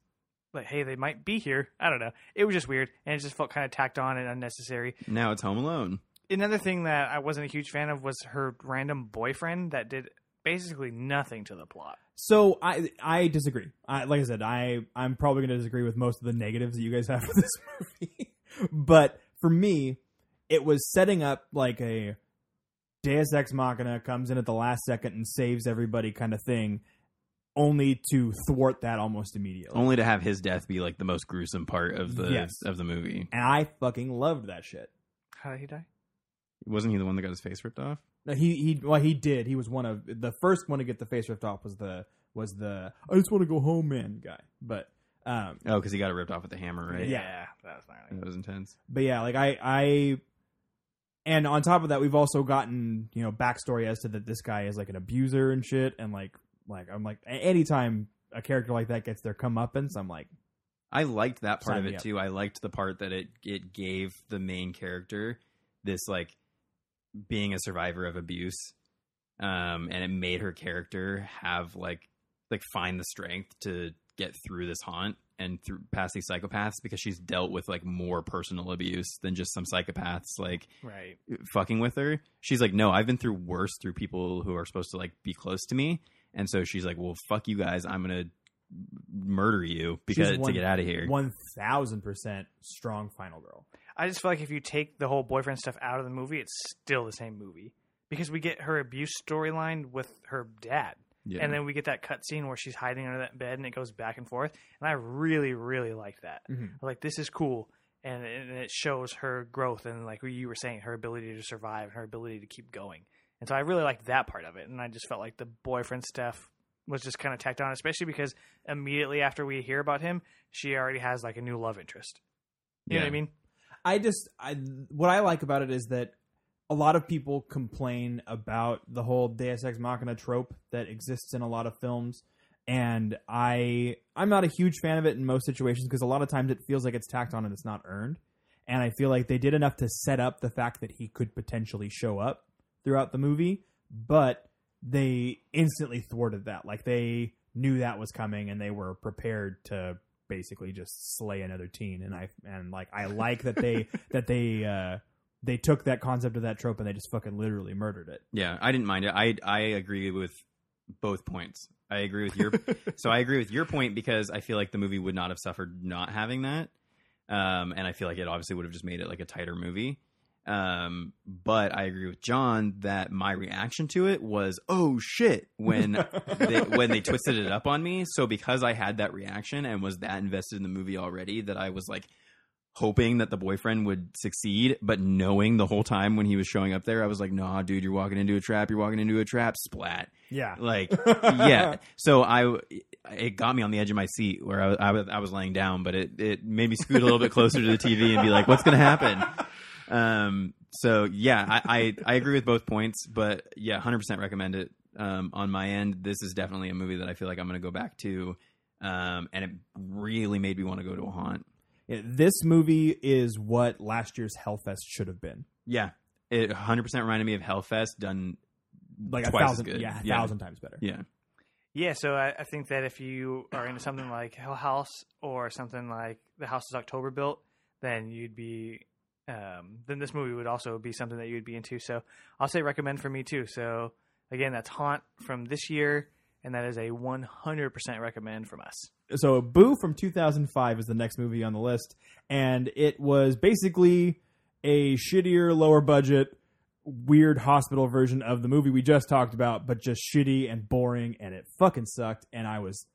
like, hey, they might be here? I don't know. It was just weird, and it just felt kind of tacked on and unnecessary. Now it's Home Alone. Another thing that I wasn't a huge fan of was her random boyfriend that did basically nothing to the plot. So I I disagree. I, like I said, I I'm probably going to disagree with most of the negatives that you guys have for this movie. but for me, it was setting up like a Deus Ex Machina comes in at the last second and saves everybody kind of thing, only to thwart that almost immediately. Only to have his death be like the most gruesome part of the Yes. of the movie. and I fucking loved that shit. How did he die? Wasn't he the one that got his face ripped off? No, He he well he did. He was one of the first one to get the face ripped off was the was the I just want to go home man guy. But um Oh, because he got it ripped off with the hammer, right? Yeah. that's not. That was intense. but yeah, like I, I, and on top of that, we've also gotten you know backstory as to that this guy is like an abuser and shit, and like, like I'm like anytime a character like that gets their comeuppance, I'm like, I liked that part of it too. I liked the part that it it gave the main character this like being a survivor of abuse, um, and it made her character have like like find the strength to get through this haunt and through past these psychopaths because she's dealt with like more personal abuse than just some psychopaths like Right. fucking with her. She's like, no, I've been through worse through people who are supposed to like be close to me, and so she's like, well, fuck you guys, I'm gonna murder you because she's to get out of here. one thousand percent strong final girl. I just feel like if you take the whole boyfriend stuff out of the movie, it's still the same movie because we get her abuse storyline with her dad, Yeah. and then we get that cutscene where she's hiding under that bed and it goes back and forth, and I really, really like that. Mhm. Like this is cool, and, and it shows her growth and like you were saying, her ability to survive, and her ability to keep going, and so I really liked that part of it, and I just felt like the boyfriend stuff was just kind of tacked on, especially because immediately after we hear about him, she already has like a new love interest. You know what I mean? I just I what I like about it is that a lot of people complain about the whole Deus Ex Machina trope that exists in a lot of films and I I'm not a huge fan of it in most situations because a lot of times it feels like it's tacked on and it's not earned. And I feel like they did enough to set up the fact that he could potentially show up throughout the movie, but they instantly thwarted that. Like they knew that was coming and they were prepared to basically just slay another teen and I and like I like that they that they uh they took that concept of that trope and they just fucking literally murdered it. Yeah, I didn't mind it. I I agree with both points. I agree with your so I agree with your point because I feel like the movie would not have suffered not having that, um, and I feel like it obviously would have just made it like a tighter movie. Um, but I agree with John that my reaction to it was oh shit when they, when they twisted it up on me. So because I had that reaction and was that invested in the movie already, that I was like hoping that the boyfriend would succeed, but knowing the whole time when he was showing up there, I was like, nah, dude, you're walking into a trap. You're walking into a trap. Splat. Yeah. Like, yeah. So I, it got me on the edge of my seat where I, was- I was, I was laying down, but it, it made me scoot a little bit closer to the TV and be like, what's going to happen? Um, so yeah, I, I, I agree with both points, but yeah, 100% recommend it. Um, on my end, this is definitely a movie that I feel like I'm going to go back to. Um, and it really made me want to go to a haunt. Yeah, this movie is what last year's Hellfest should have been. Yeah, it 100 percent reminded me of Hellfest done Like a twice as thousand, good. yeah, a Yeah. thousand times better. Yeah, Yeah, so I, I think that if you are into something like Hell House or something like The Houses October Built, then you'd be, um, then this movie would also be something that you'd be into. So I'll say recommend for me too. So again, that's Haunt from this year, and that is a 100% recommend from us. so Boo from 2005 is the next movie on the list, and it was basically a shittier, lower budget, weird hospital version of the movie we just talked about, but just shitty and boring, and it fucking sucked, and I was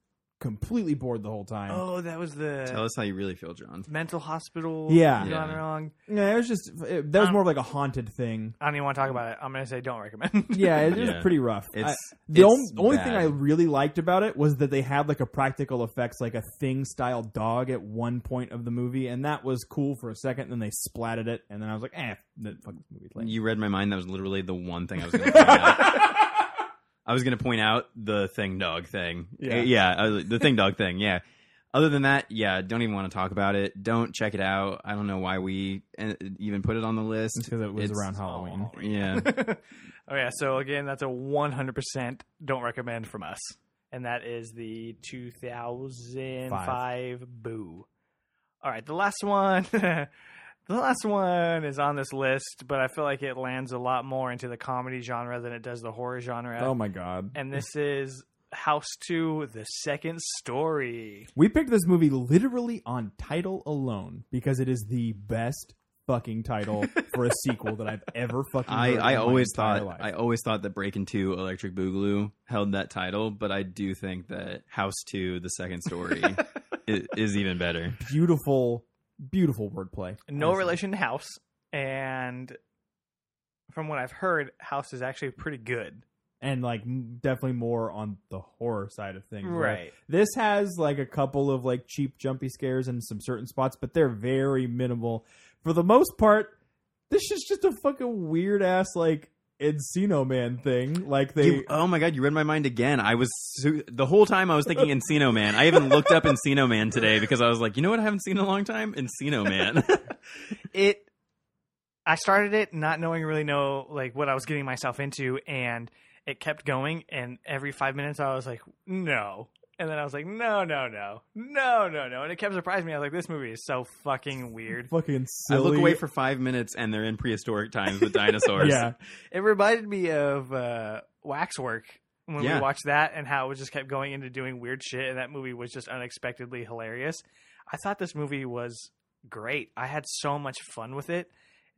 completely bored the whole time. Oh, that was the tell us how you really feel, John. mental hospital. Yeah. gone Yeah. wrong. Yeah, it was just it, that was Um, more of like a haunted thing. I don't even want to talk about it. I'm going to say don't recommend. Yeah, it was Yeah. pretty rough. It's- I- the it's only, only thing bad. I really liked about it was that they had like a practical effects, like a thing style dog at one point of the movie, and that was cool for a second. And then they splatted it, and then I was like, eh, the fuck this movie. Lame. You read my mind. That was literally the one thing I was going to point out. I was going to point out the thing dog thing. Yeah. Uh, yeah, uh, the thing dog thing. Yeah. Other than that, yeah, don't even want to talk about it. Don't check it out. I don't know why we uh, even put it on the list because it was It's- around Halloween. Yeah. oh yeah. So again, that's a 100% don't recommend from us. and that is the 2005 Boo. All right, the last one. the last one is on this list, but I feel like it lands a lot more into the comedy genre than it does the horror genre. Oh my god. and this is House 2 The Second Story. We picked this movie literally on title alone because it is the best fucking title for a sequel that I've ever fucking. I, heard I in always entire thought life. I always thought that Breaking Two Electric Boogaloo held that title, but I do think that House Two The Second Story is, is even better. beautiful, beautiful wordplay. No Honestly. relation to House, and from what I've heard, House is actually pretty good. and like definitely more on the horror side of things. where Right. This has like a couple of like cheap jumpy scares in some certain spots, but they're very minimal. For the most part, this is just a fucking weird ass like Encino Man thing. Like they You- oh my god, you read my mind again. I was the whole time I was thinking Encino Man. I even looked up Encino Man today because I was like, you know what I haven't seen in a long time? Encino Man. It. I started it not knowing really know like what I was getting myself into, and it kept going. And every five minutes, I was like, no. And then I was like, no, no, no, no, no, no. And it kept surprising me. I was like, this movie is so fucking weird. fucking silly. I look away for five minutes and they're in prehistoric times with dinosaurs. yeah. It reminded me of uh, Waxwork when Yeah. we watched that and how it just kept going into doing weird shit, and that movie was just unexpectedly hilarious. I thought this movie was great. I had so much fun with it.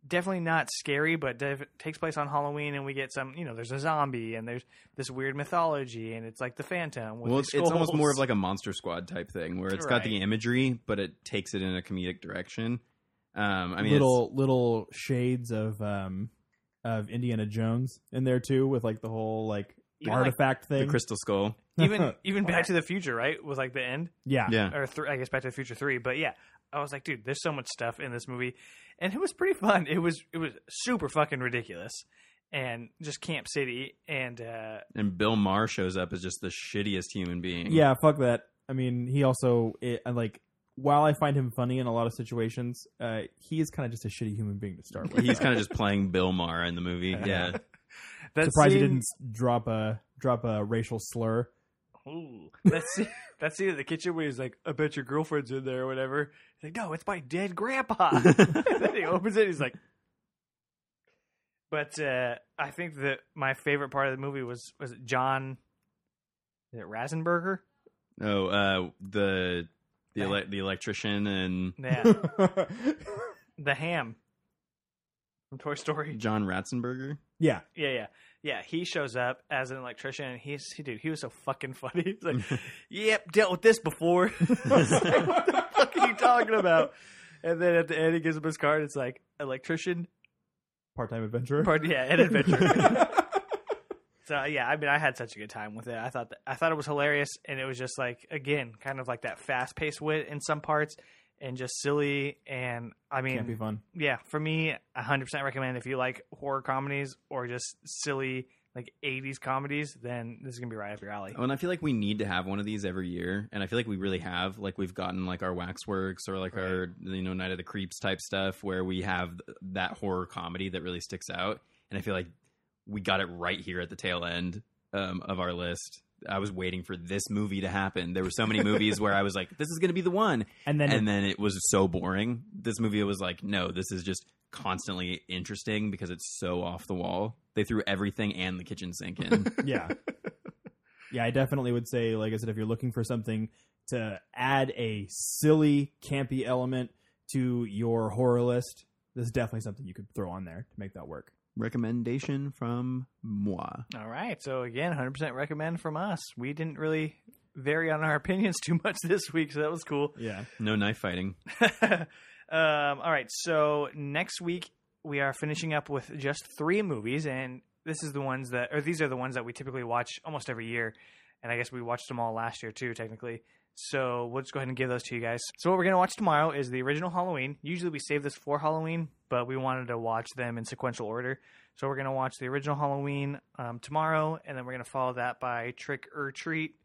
Definitely not scary, but def- takes place on Halloween, and we get some. You know, there's a zombie, and there's this weird mythology, and it's like the Phantom. With Well, the it's, it's almost more of like a Monster Squad type thing, where it's got the imagery, but it takes it in a comedic direction. Um, I mean, little little shades of um of Indiana Jones in there too, with like the whole like Even, like, artifact it's the. Crystal Skull. even even Back to the Future, right? Was like the end. yeah. Yeah, or th- I guess Back to the Future three. But yeah, I was like, dude, there's so much stuff in this movie, and it was pretty fun. It was it was super fucking ridiculous, and just Camp City, and uh, and Bill Maher shows up as just the shittiest human being. Yeah, fuck that. I mean, he also it, like while I find him funny in a lot of situations, uh, he is kind of just a shitty human being to start with. he's kind of just playing Bill Maher in the movie. Yeah, that Surprised he scene- didn't drop a drop a racial slur. Ooh, that scene, that scene in the kitchen where he's like, "I bet your girlfriend's in there" or whatever. He's like, "No, it's my dead grandpa." and then he opens it. He's like. But uh, I think that my favorite part of the movie was was it John, is it Rasenberger? Oh, uh, the the ele- the electrician and Yeah, the ham from Toy Story. John Ratzenberger. yeah, Yeah, yeah, yeah. He shows up as an electrician, and he's he dude. He was so fucking funny. He's like, "Yep, dealt with this before." I was like, what the fuck are you talking about? And then at the end, he gives him his card. It's like electrician, part time adventurer. part yeah, an adventurer. so yeah, I mean, I had such a good time with it. I thought that, I thought it was hilarious, and it was just like again, kind of like that fast paced wit in some parts, and just silly. And I mean, Can't be fun. yeah, for me, I hundred percent recommend if you like horror comedies or just silly like '80s comedies, then this is gonna be right up your alley. Oh, and I feel like we need to have one of these every year, and I feel like we really have. Like we've gotten like our Waxworks or like our you know Night of the Creeps type stuff, where we have that horror comedy that really sticks out. And I feel like we got it right here at the tail end um, of our list. I was waiting for this movie to happen. There were so many movies where I was like, "This is going to be the one," And then and then it was so boring. This movie was like, "No, this is just constantly interesting because it's so off the wall." They threw everything and the kitchen sink in. yeah yeah i definitely would say like i said if you're looking for something to add a silly campy element to your horror list this is definitely something you could throw on there to make that work recommendation from moi. All right, so again, hundred percent recommend from us. We didn't really vary on our opinions too much this week, so that was cool. yeah No knife fighting. um, all right, so next week we are finishing up with just three movies, and this is the ones that, or these are the ones that we typically watch almost every year, and I guess we watched them all last year too, technically. So we'll just go ahead and give those to you guys. So what we're gonna watch tomorrow is the original Halloween. Usually we save this for Halloween, but we wanted to watch them in sequential order. So we're gonna watch the original Halloween um, tomorrow, and then we're gonna follow that by Trick or Treat,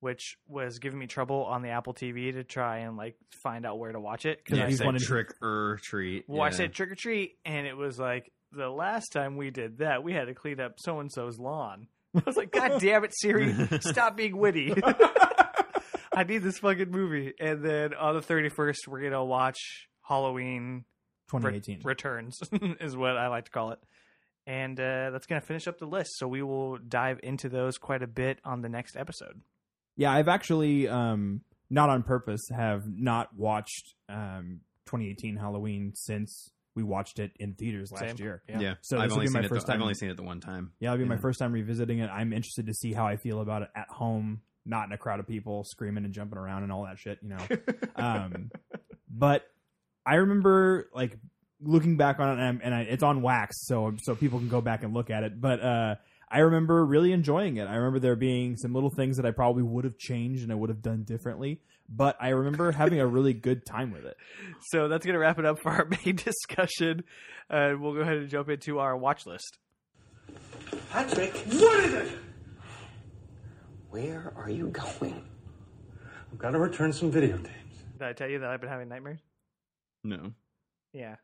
which was giving me trouble on the Apple TV to try and like find out where to watch it. 'cause Yeah, I he's said, wanted trick or treat. well, I said trick or treat, and it was like the last time we did that, we had to clean up so and so's lawn. I was like, God damn it, Siri, stop being witty. I need this fucking movie. And then on the 31st, we're going to watch Halloween Re- 2018. Returns, is what I like to call it. And uh, that's going to finish up the list. So we will dive into those quite a bit on the next episode. Yeah, I've actually, um, not on purpose, have not watched um, 2018 Halloween since we watched it in theaters last Same. year. Yeah. Yeah, So I've this will only be my seen it. first the, I've time. only seen it the one time. Yeah, it'll be my first time revisiting it. I'm interested to see how I feel about it at home, not in a crowd of people screaming and jumping around and all that shit, you know. um, but I remember like looking back on it, and, and I, it's on wax, so so people can go back and look at it. But uh, I remember really enjoying it. I remember there being some little things that I probably would have changed and I would have done differently. But I remember having a really good time with it. So that's going to wrap it up for our main discussion. Uh, we'll go ahead and jump into our watch list. Patrick, what is it? Where are you going? I've got to return some videotapes. Did I tell you that I've been having nightmares? No. Yeah.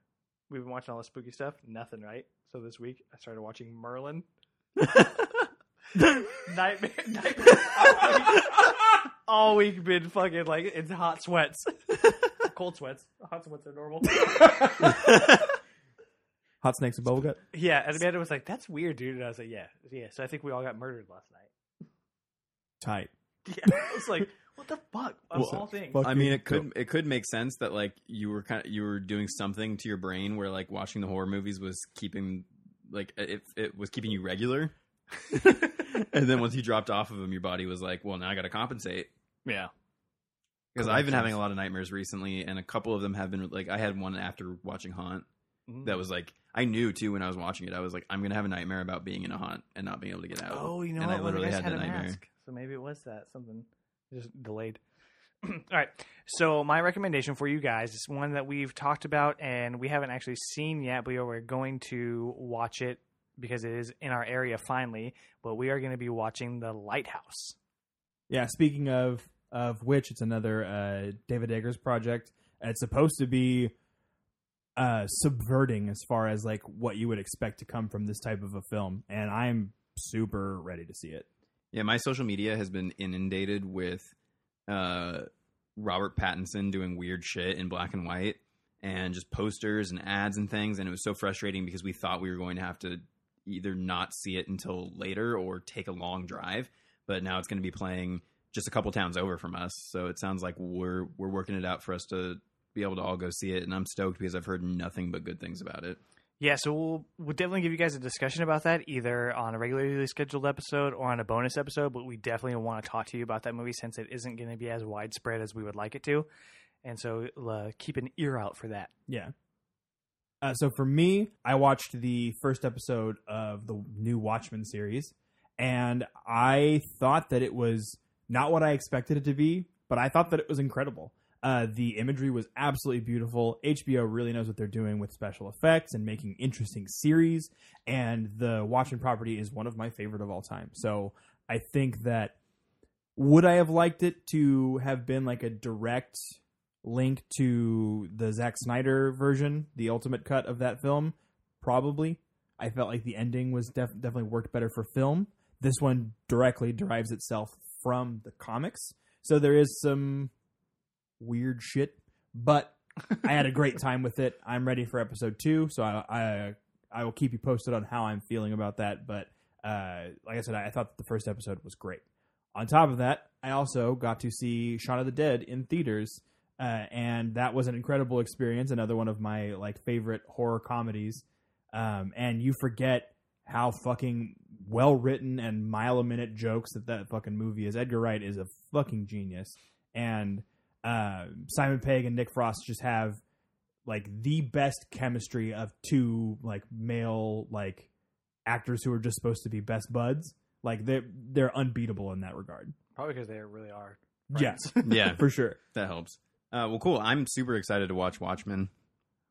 We've been watching all the spooky stuff. Nothing, right? So this week I started watching Merlin. nightmare, nightmare. All week, all week been fucking like it's hot sweats, cold sweats. Hot sweats are normal. Hot snakes and bubblegut. yeah, and Amanda was like, "That's weird, dude." And I was like, "Yeah, yeah." So I think we all got murdered last night. Tight. Yeah, I was like, "What the fuck?" Of Well, all things. I mean, it could it could make sense that like you were kind of you were doing something to your brain where like watching the horror movies was keeping like it it was keeping you regular, and then once you dropped off of them, your body was like, well, now I got to compensate. Yeah. Because I've been having a lot of nightmares recently, and a couple of them have been like I had one after watching Haunt Mm-hmm. that was like I knew too when I was watching it. I was like, I'm gonna have a nightmare about being in a haunt and not being able to get out. Oh, you know and what? I One of you literally guys had had that a nightmare. mask, so maybe it was that something just delayed. All right. So my recommendation for you guys is one that we've talked about and we haven't actually seen yet, but we're going to watch it because it is in our area finally. But we are going to be watching The Lighthouse. Yeah, speaking of of which, it's another uh, David Eggers project. It's supposed to be uh, subverting as far as like what you would expect to come from this type of a film, and I'm super ready to see it. Yeah, my social media has been inundated with uh, Robert Pattinson doing weird shit in black and white and just posters and ads and things. And it was so frustrating because we thought we were going to have to either not see it until later or take a long drive. But now it's going to be playing just a couple towns over from us. So it sounds like we're we're working it out for us to be able to all go see it. And I'm stoked because I've heard nothing but good things about it. Yeah, so we'll we'll definitely give you guys a discussion about that either on a regularly scheduled episode or on a bonus episode. But we definitely want to talk to you about that movie since it isn't going to be as widespread as we would like it to, and so uh, keep an ear out for that. Yeah. Uh, so for me, I watched the first episode of the new Watchmen series, and I thought that it was not what I expected it to be, but I thought that it was incredible. Uh, the imagery was absolutely beautiful. HBO really knows what they're doing with special effects and making interesting series, and the Watchmen property is one of my favorite of all time. So I think that would I have liked it to have been like a direct link to the Zack Snyder version, the ultimate cut of that film? Probably. I felt like the ending was def- definitely worked better for film. This one directly derives itself from the comics, so there is some weird shit, but I had a great time with it. I'm ready for episode two, so I I, I will keep you posted on how I'm feeling about that. But uh, like I said, I, I thought the first episode was great. On top of that, I also got to see Shaun of the Dead in theaters, uh, and that was an incredible experience. Another one of my like favorite horror comedies. Um, and you forget how fucking well written and mile a minute jokes that that fucking movie is. Edgar Wright is a fucking genius, and uh, Simon Pegg and Nick Frost just have like the best chemistry of two like male like actors who are just supposed to be best buds. Like they're they're unbeatable in that regard. Probably because they really are. Yes, Yeah, for sure. that helps. Uh, well, cool. I'm super excited to watch Watchmen.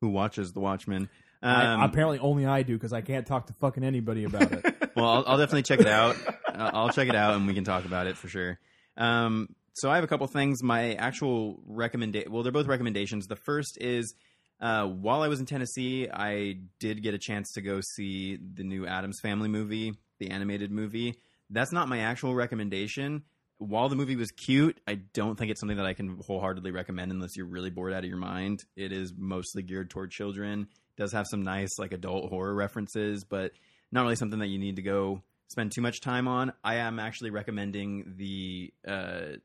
Who watches the Watchmen? Um, I, apparently, only I do because I can't talk to fucking anybody about it. well, I'll, I'll definitely check it out. Uh, I'll check it out, and we can talk about it for sure. Um, so I have a couple things. My actual recommendation. Well, they're both recommendations. The first is uh, while I was in Tennessee, I did get a chance to go see the new Addams Family movie, the animated movie. That's not my actual recommendation. While the movie was cute, I don't think it's something that I can wholeheartedly recommend unless you're really bored out of your mind. It is mostly geared toward children. It Does have some nice like adult horror references, but not really something that you need to go spend too much time on. I am actually recommending the uh,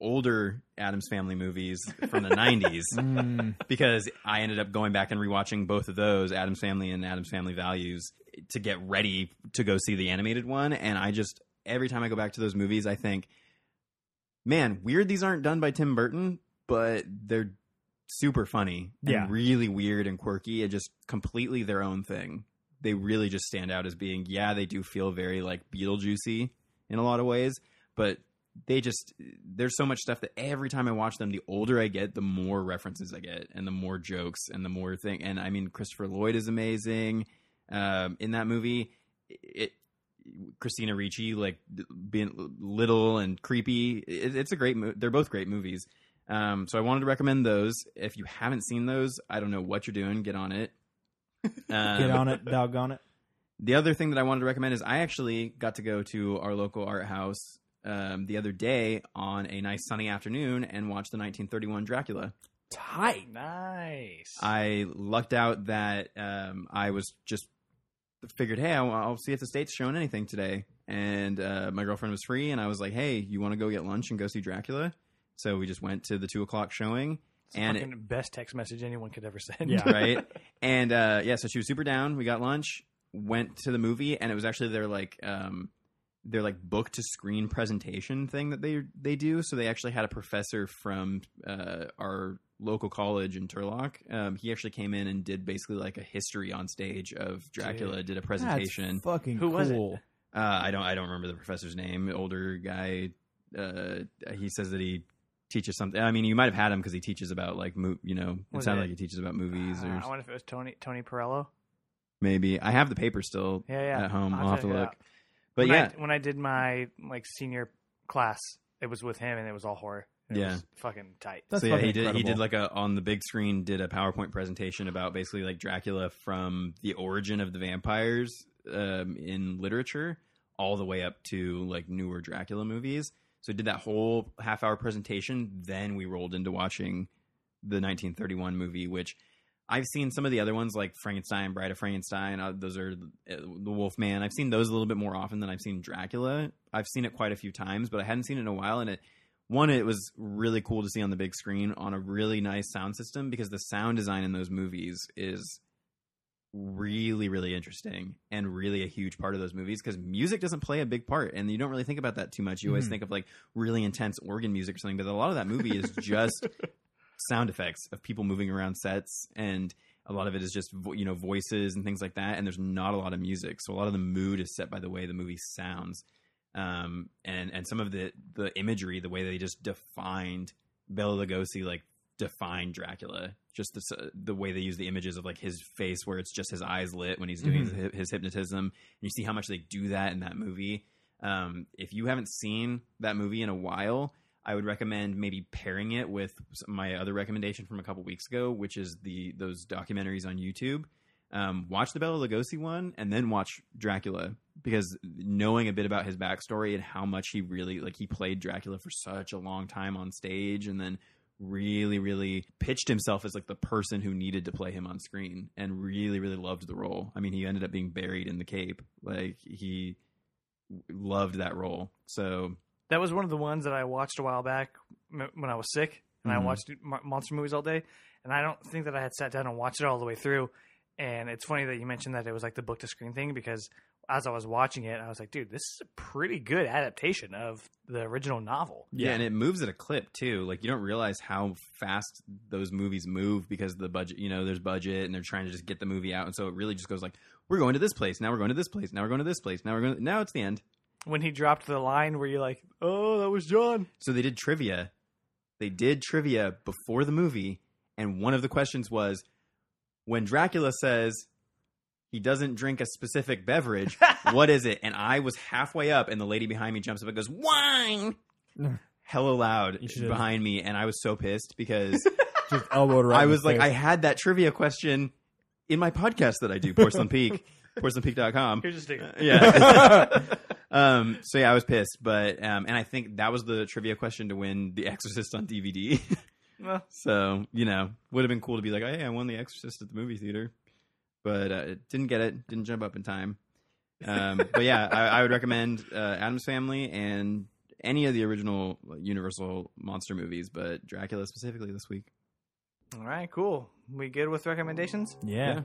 older Addams Family movies from the 90s Mm, because I ended up going back and rewatching both of those, Addams Family and Addams Family Values, to get ready to go see the animated one. And I just every time I go back to those movies, I think, man, weird these aren't done by Tim Burton, but they're super funny and Yeah. really weird and quirky and just completely their own thing. They really just stand out as being, yeah, they do feel very like Beetlejuicy in a lot of ways, but they just there's so much stuff that every time I watch them, the older I get, the more references I get, and the more jokes, and the more thing. And I mean, Christopher Lloyd is amazing um, in that movie. It Christina Ricci like being little and creepy. It, it's a great. Mo- they're both great movies. Um, so I wanted to recommend those. If you haven't seen those, I don't know what you're doing. Get on it. Um, get on it, doggone it. the other thing that I wanted to recommend is I actually got to go to our local art house um, the other day on a nice sunny afternoon and watched the 1931 Dracula. Tight. Nice. I lucked out that um, I was just figured, hey, I'll, I'll see if the state's showing anything today. And uh, my girlfriend was free, and I was like, hey, you want to go get lunch and go see Dracula? So we just went to the two o'clock showing, It's the and it- best text message anyone could ever send. Yeah. right? And uh, yeah, so she was super down. We got lunch, went to the movie, and it was actually their like um, their like book to screen presentation thing that they they do. So they actually had a professor from uh, our local college in Turlock. Um, he actually came in and did basically like a history on stage of Dracula. Did a presentation. That's fucking Who was it? cool. Uh, I don't I don't remember the professor's name. Older guy. Uh, he says that he teaches something. I mean, you might have had him because he teaches about like mo- you know. It Was sounded it- like he teaches about movies Uh, or I wonder if it was Tony Tony Perello. maybe. I have the paper still Yeah, yeah. at home. I'll have to check it look. Out. But when yeah, I, when I did my like senior class, it was with him, and it was all horror. It Yeah. was fucking tight. That's so yeah, fucking he did. He did like a on the big screen. Did a PowerPoint presentation about basically like Dracula from the origin of the vampires um, in literature, all the way up to like newer Dracula movies. So he did that whole half hour presentation. Then we rolled into watching the 1931 movie, which I've seen some of the other ones like Frankenstein, Bride of Frankenstein. Uh, those are uh, the Wolfman. I've seen those a little bit more often than I've seen Dracula. I've seen it quite a few times, but I hadn't seen it in a while. And it one, it was really cool to see on the big screen on a really nice sound system because the sound design in those movies is really really interesting and really a huge part of those movies because music doesn't play a big part and you don't really think about that too much you always Mhm. think of like really intense organ music or something but a lot of that movie is just sound effects of people moving around sets and a lot of it is just vo- you know voices and things like that and there's not a lot of music. So a lot of the mood is set by the way the movie sounds. Um, and and some of the the imagery the way they just defined Bela Lugosi like defined Dracula. Just the the way they use the images of like his face where it's just his eyes lit when he's doing his, his hypnotism. And you see how much they do that in that movie. Um, if you haven't seen that movie in a while I would recommend maybe pairing it with my other recommendation from a couple weeks ago, which is the those documentaries on YouTube. Um, watch the Bela Lugosi one and then watch Dracula because knowing a bit about his backstory and how much he really like he played Dracula for such a long time on stage and then really really pitched himself as like the person who needed to play him on screen and really really loved the role. I mean, he ended up being buried in the cape. Like he loved that role. So That was one of the ones that I watched a while back m- when I was sick, and I Mhm. watched mo- monster movies all day. And I don't think that I had sat down and watched it all the way through. And it's funny that you mentioned that it was like the book to screen thing because as I was watching it, I was like, dude, this is a pretty good adaptation of the original novel. Yeah. and it moves at a clip too. Like you don't realize how fast those movies move because the budget, you know, there's budget and they're trying to just get the movie out, and so it really just goes like, we're going to this place, now we're going to this place, now we're going to this place, now we're going. To, now it's the end. When he dropped the line where you're like, oh, that was John. So they did trivia. They did trivia before the movie, and one of the questions was when Dracula says he doesn't drink a specific beverage, what is it? And I was halfway up, and the lady behind me jumps up and goes, "Wine!" Hella loud You behind me, and I was so pissed because Just elbowed right. I was his like, I had that trivia question in my podcast that I do, Porcelain Peak, porcelainpeak.com. Here's a sticker. Yeah. Um, so yeah, I was pissed, but um, and I think that was the trivia question to win The Exorcist on DVD. Well, so you know, would have been cool to be like, oh, hey, I won The Exorcist at the movie theater, but uh, didn't get it. Didn't jump up in time. Um, but yeah, I, I would recommend uh, Addams Family and any of the original Universal monster movies, but Dracula specifically this week. all right, cool. We good with recommendations? Yeah.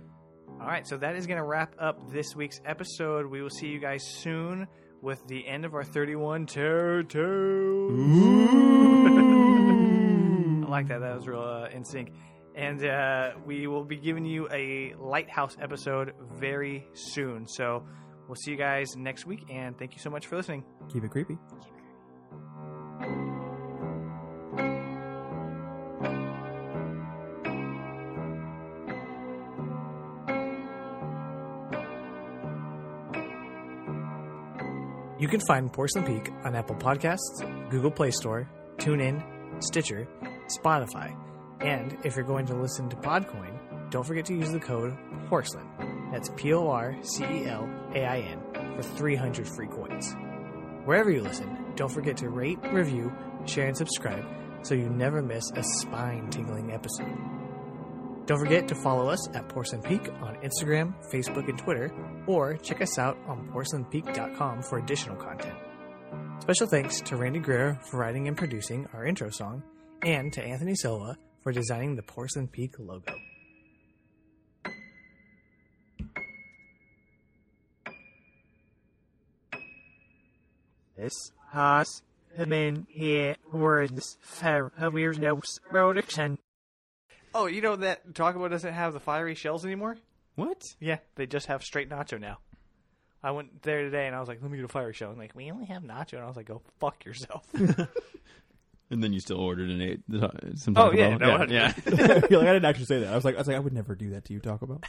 All right, so that is going to wrap up this week's episode. We will see you guys soon with the end of our 31 Terror Tales. I like that. That was real uh, in sync. And uh, we will be giving you a Lighthouse episode very soon. So we'll see you guys next week, and thank you so much for listening. Keep it creepy. You can find Porcelain Peak on Apple Podcasts, Google Play Store, TuneIn, Stitcher, Spotify, and if you're going to listen to Podcoin, don't forget to use the code Porcelain. That's P O R C E L A I N for 300 free coins. Wherever you listen, don't forget to rate, review, share, and subscribe so you never miss a spine tingling episode. Don't forget to follow us at Porcelain Peak on Instagram, Facebook, and Twitter, or check us out on porcelainpeak.com for additional content. Special thanks to Randy Greer for writing and producing our intro song, and to Anthony Silva for designing the Porcelain Peak logo. This has been here words for a weird nose production. Oh, you know that Taco Bell doesn't have the fiery shells anymore? What? Yeah, they just have straight nacho now. I went there today and I was like, let me get a fiery shell. And like, we only have nacho. And I was like, go fuck yourself. And then you still ordered and ate the, uh, some Oh, yeah, Bell? no, I- yeah. You're like, I didn't actually say that. I was like, I was like, I would never do that to you, Taco Bell.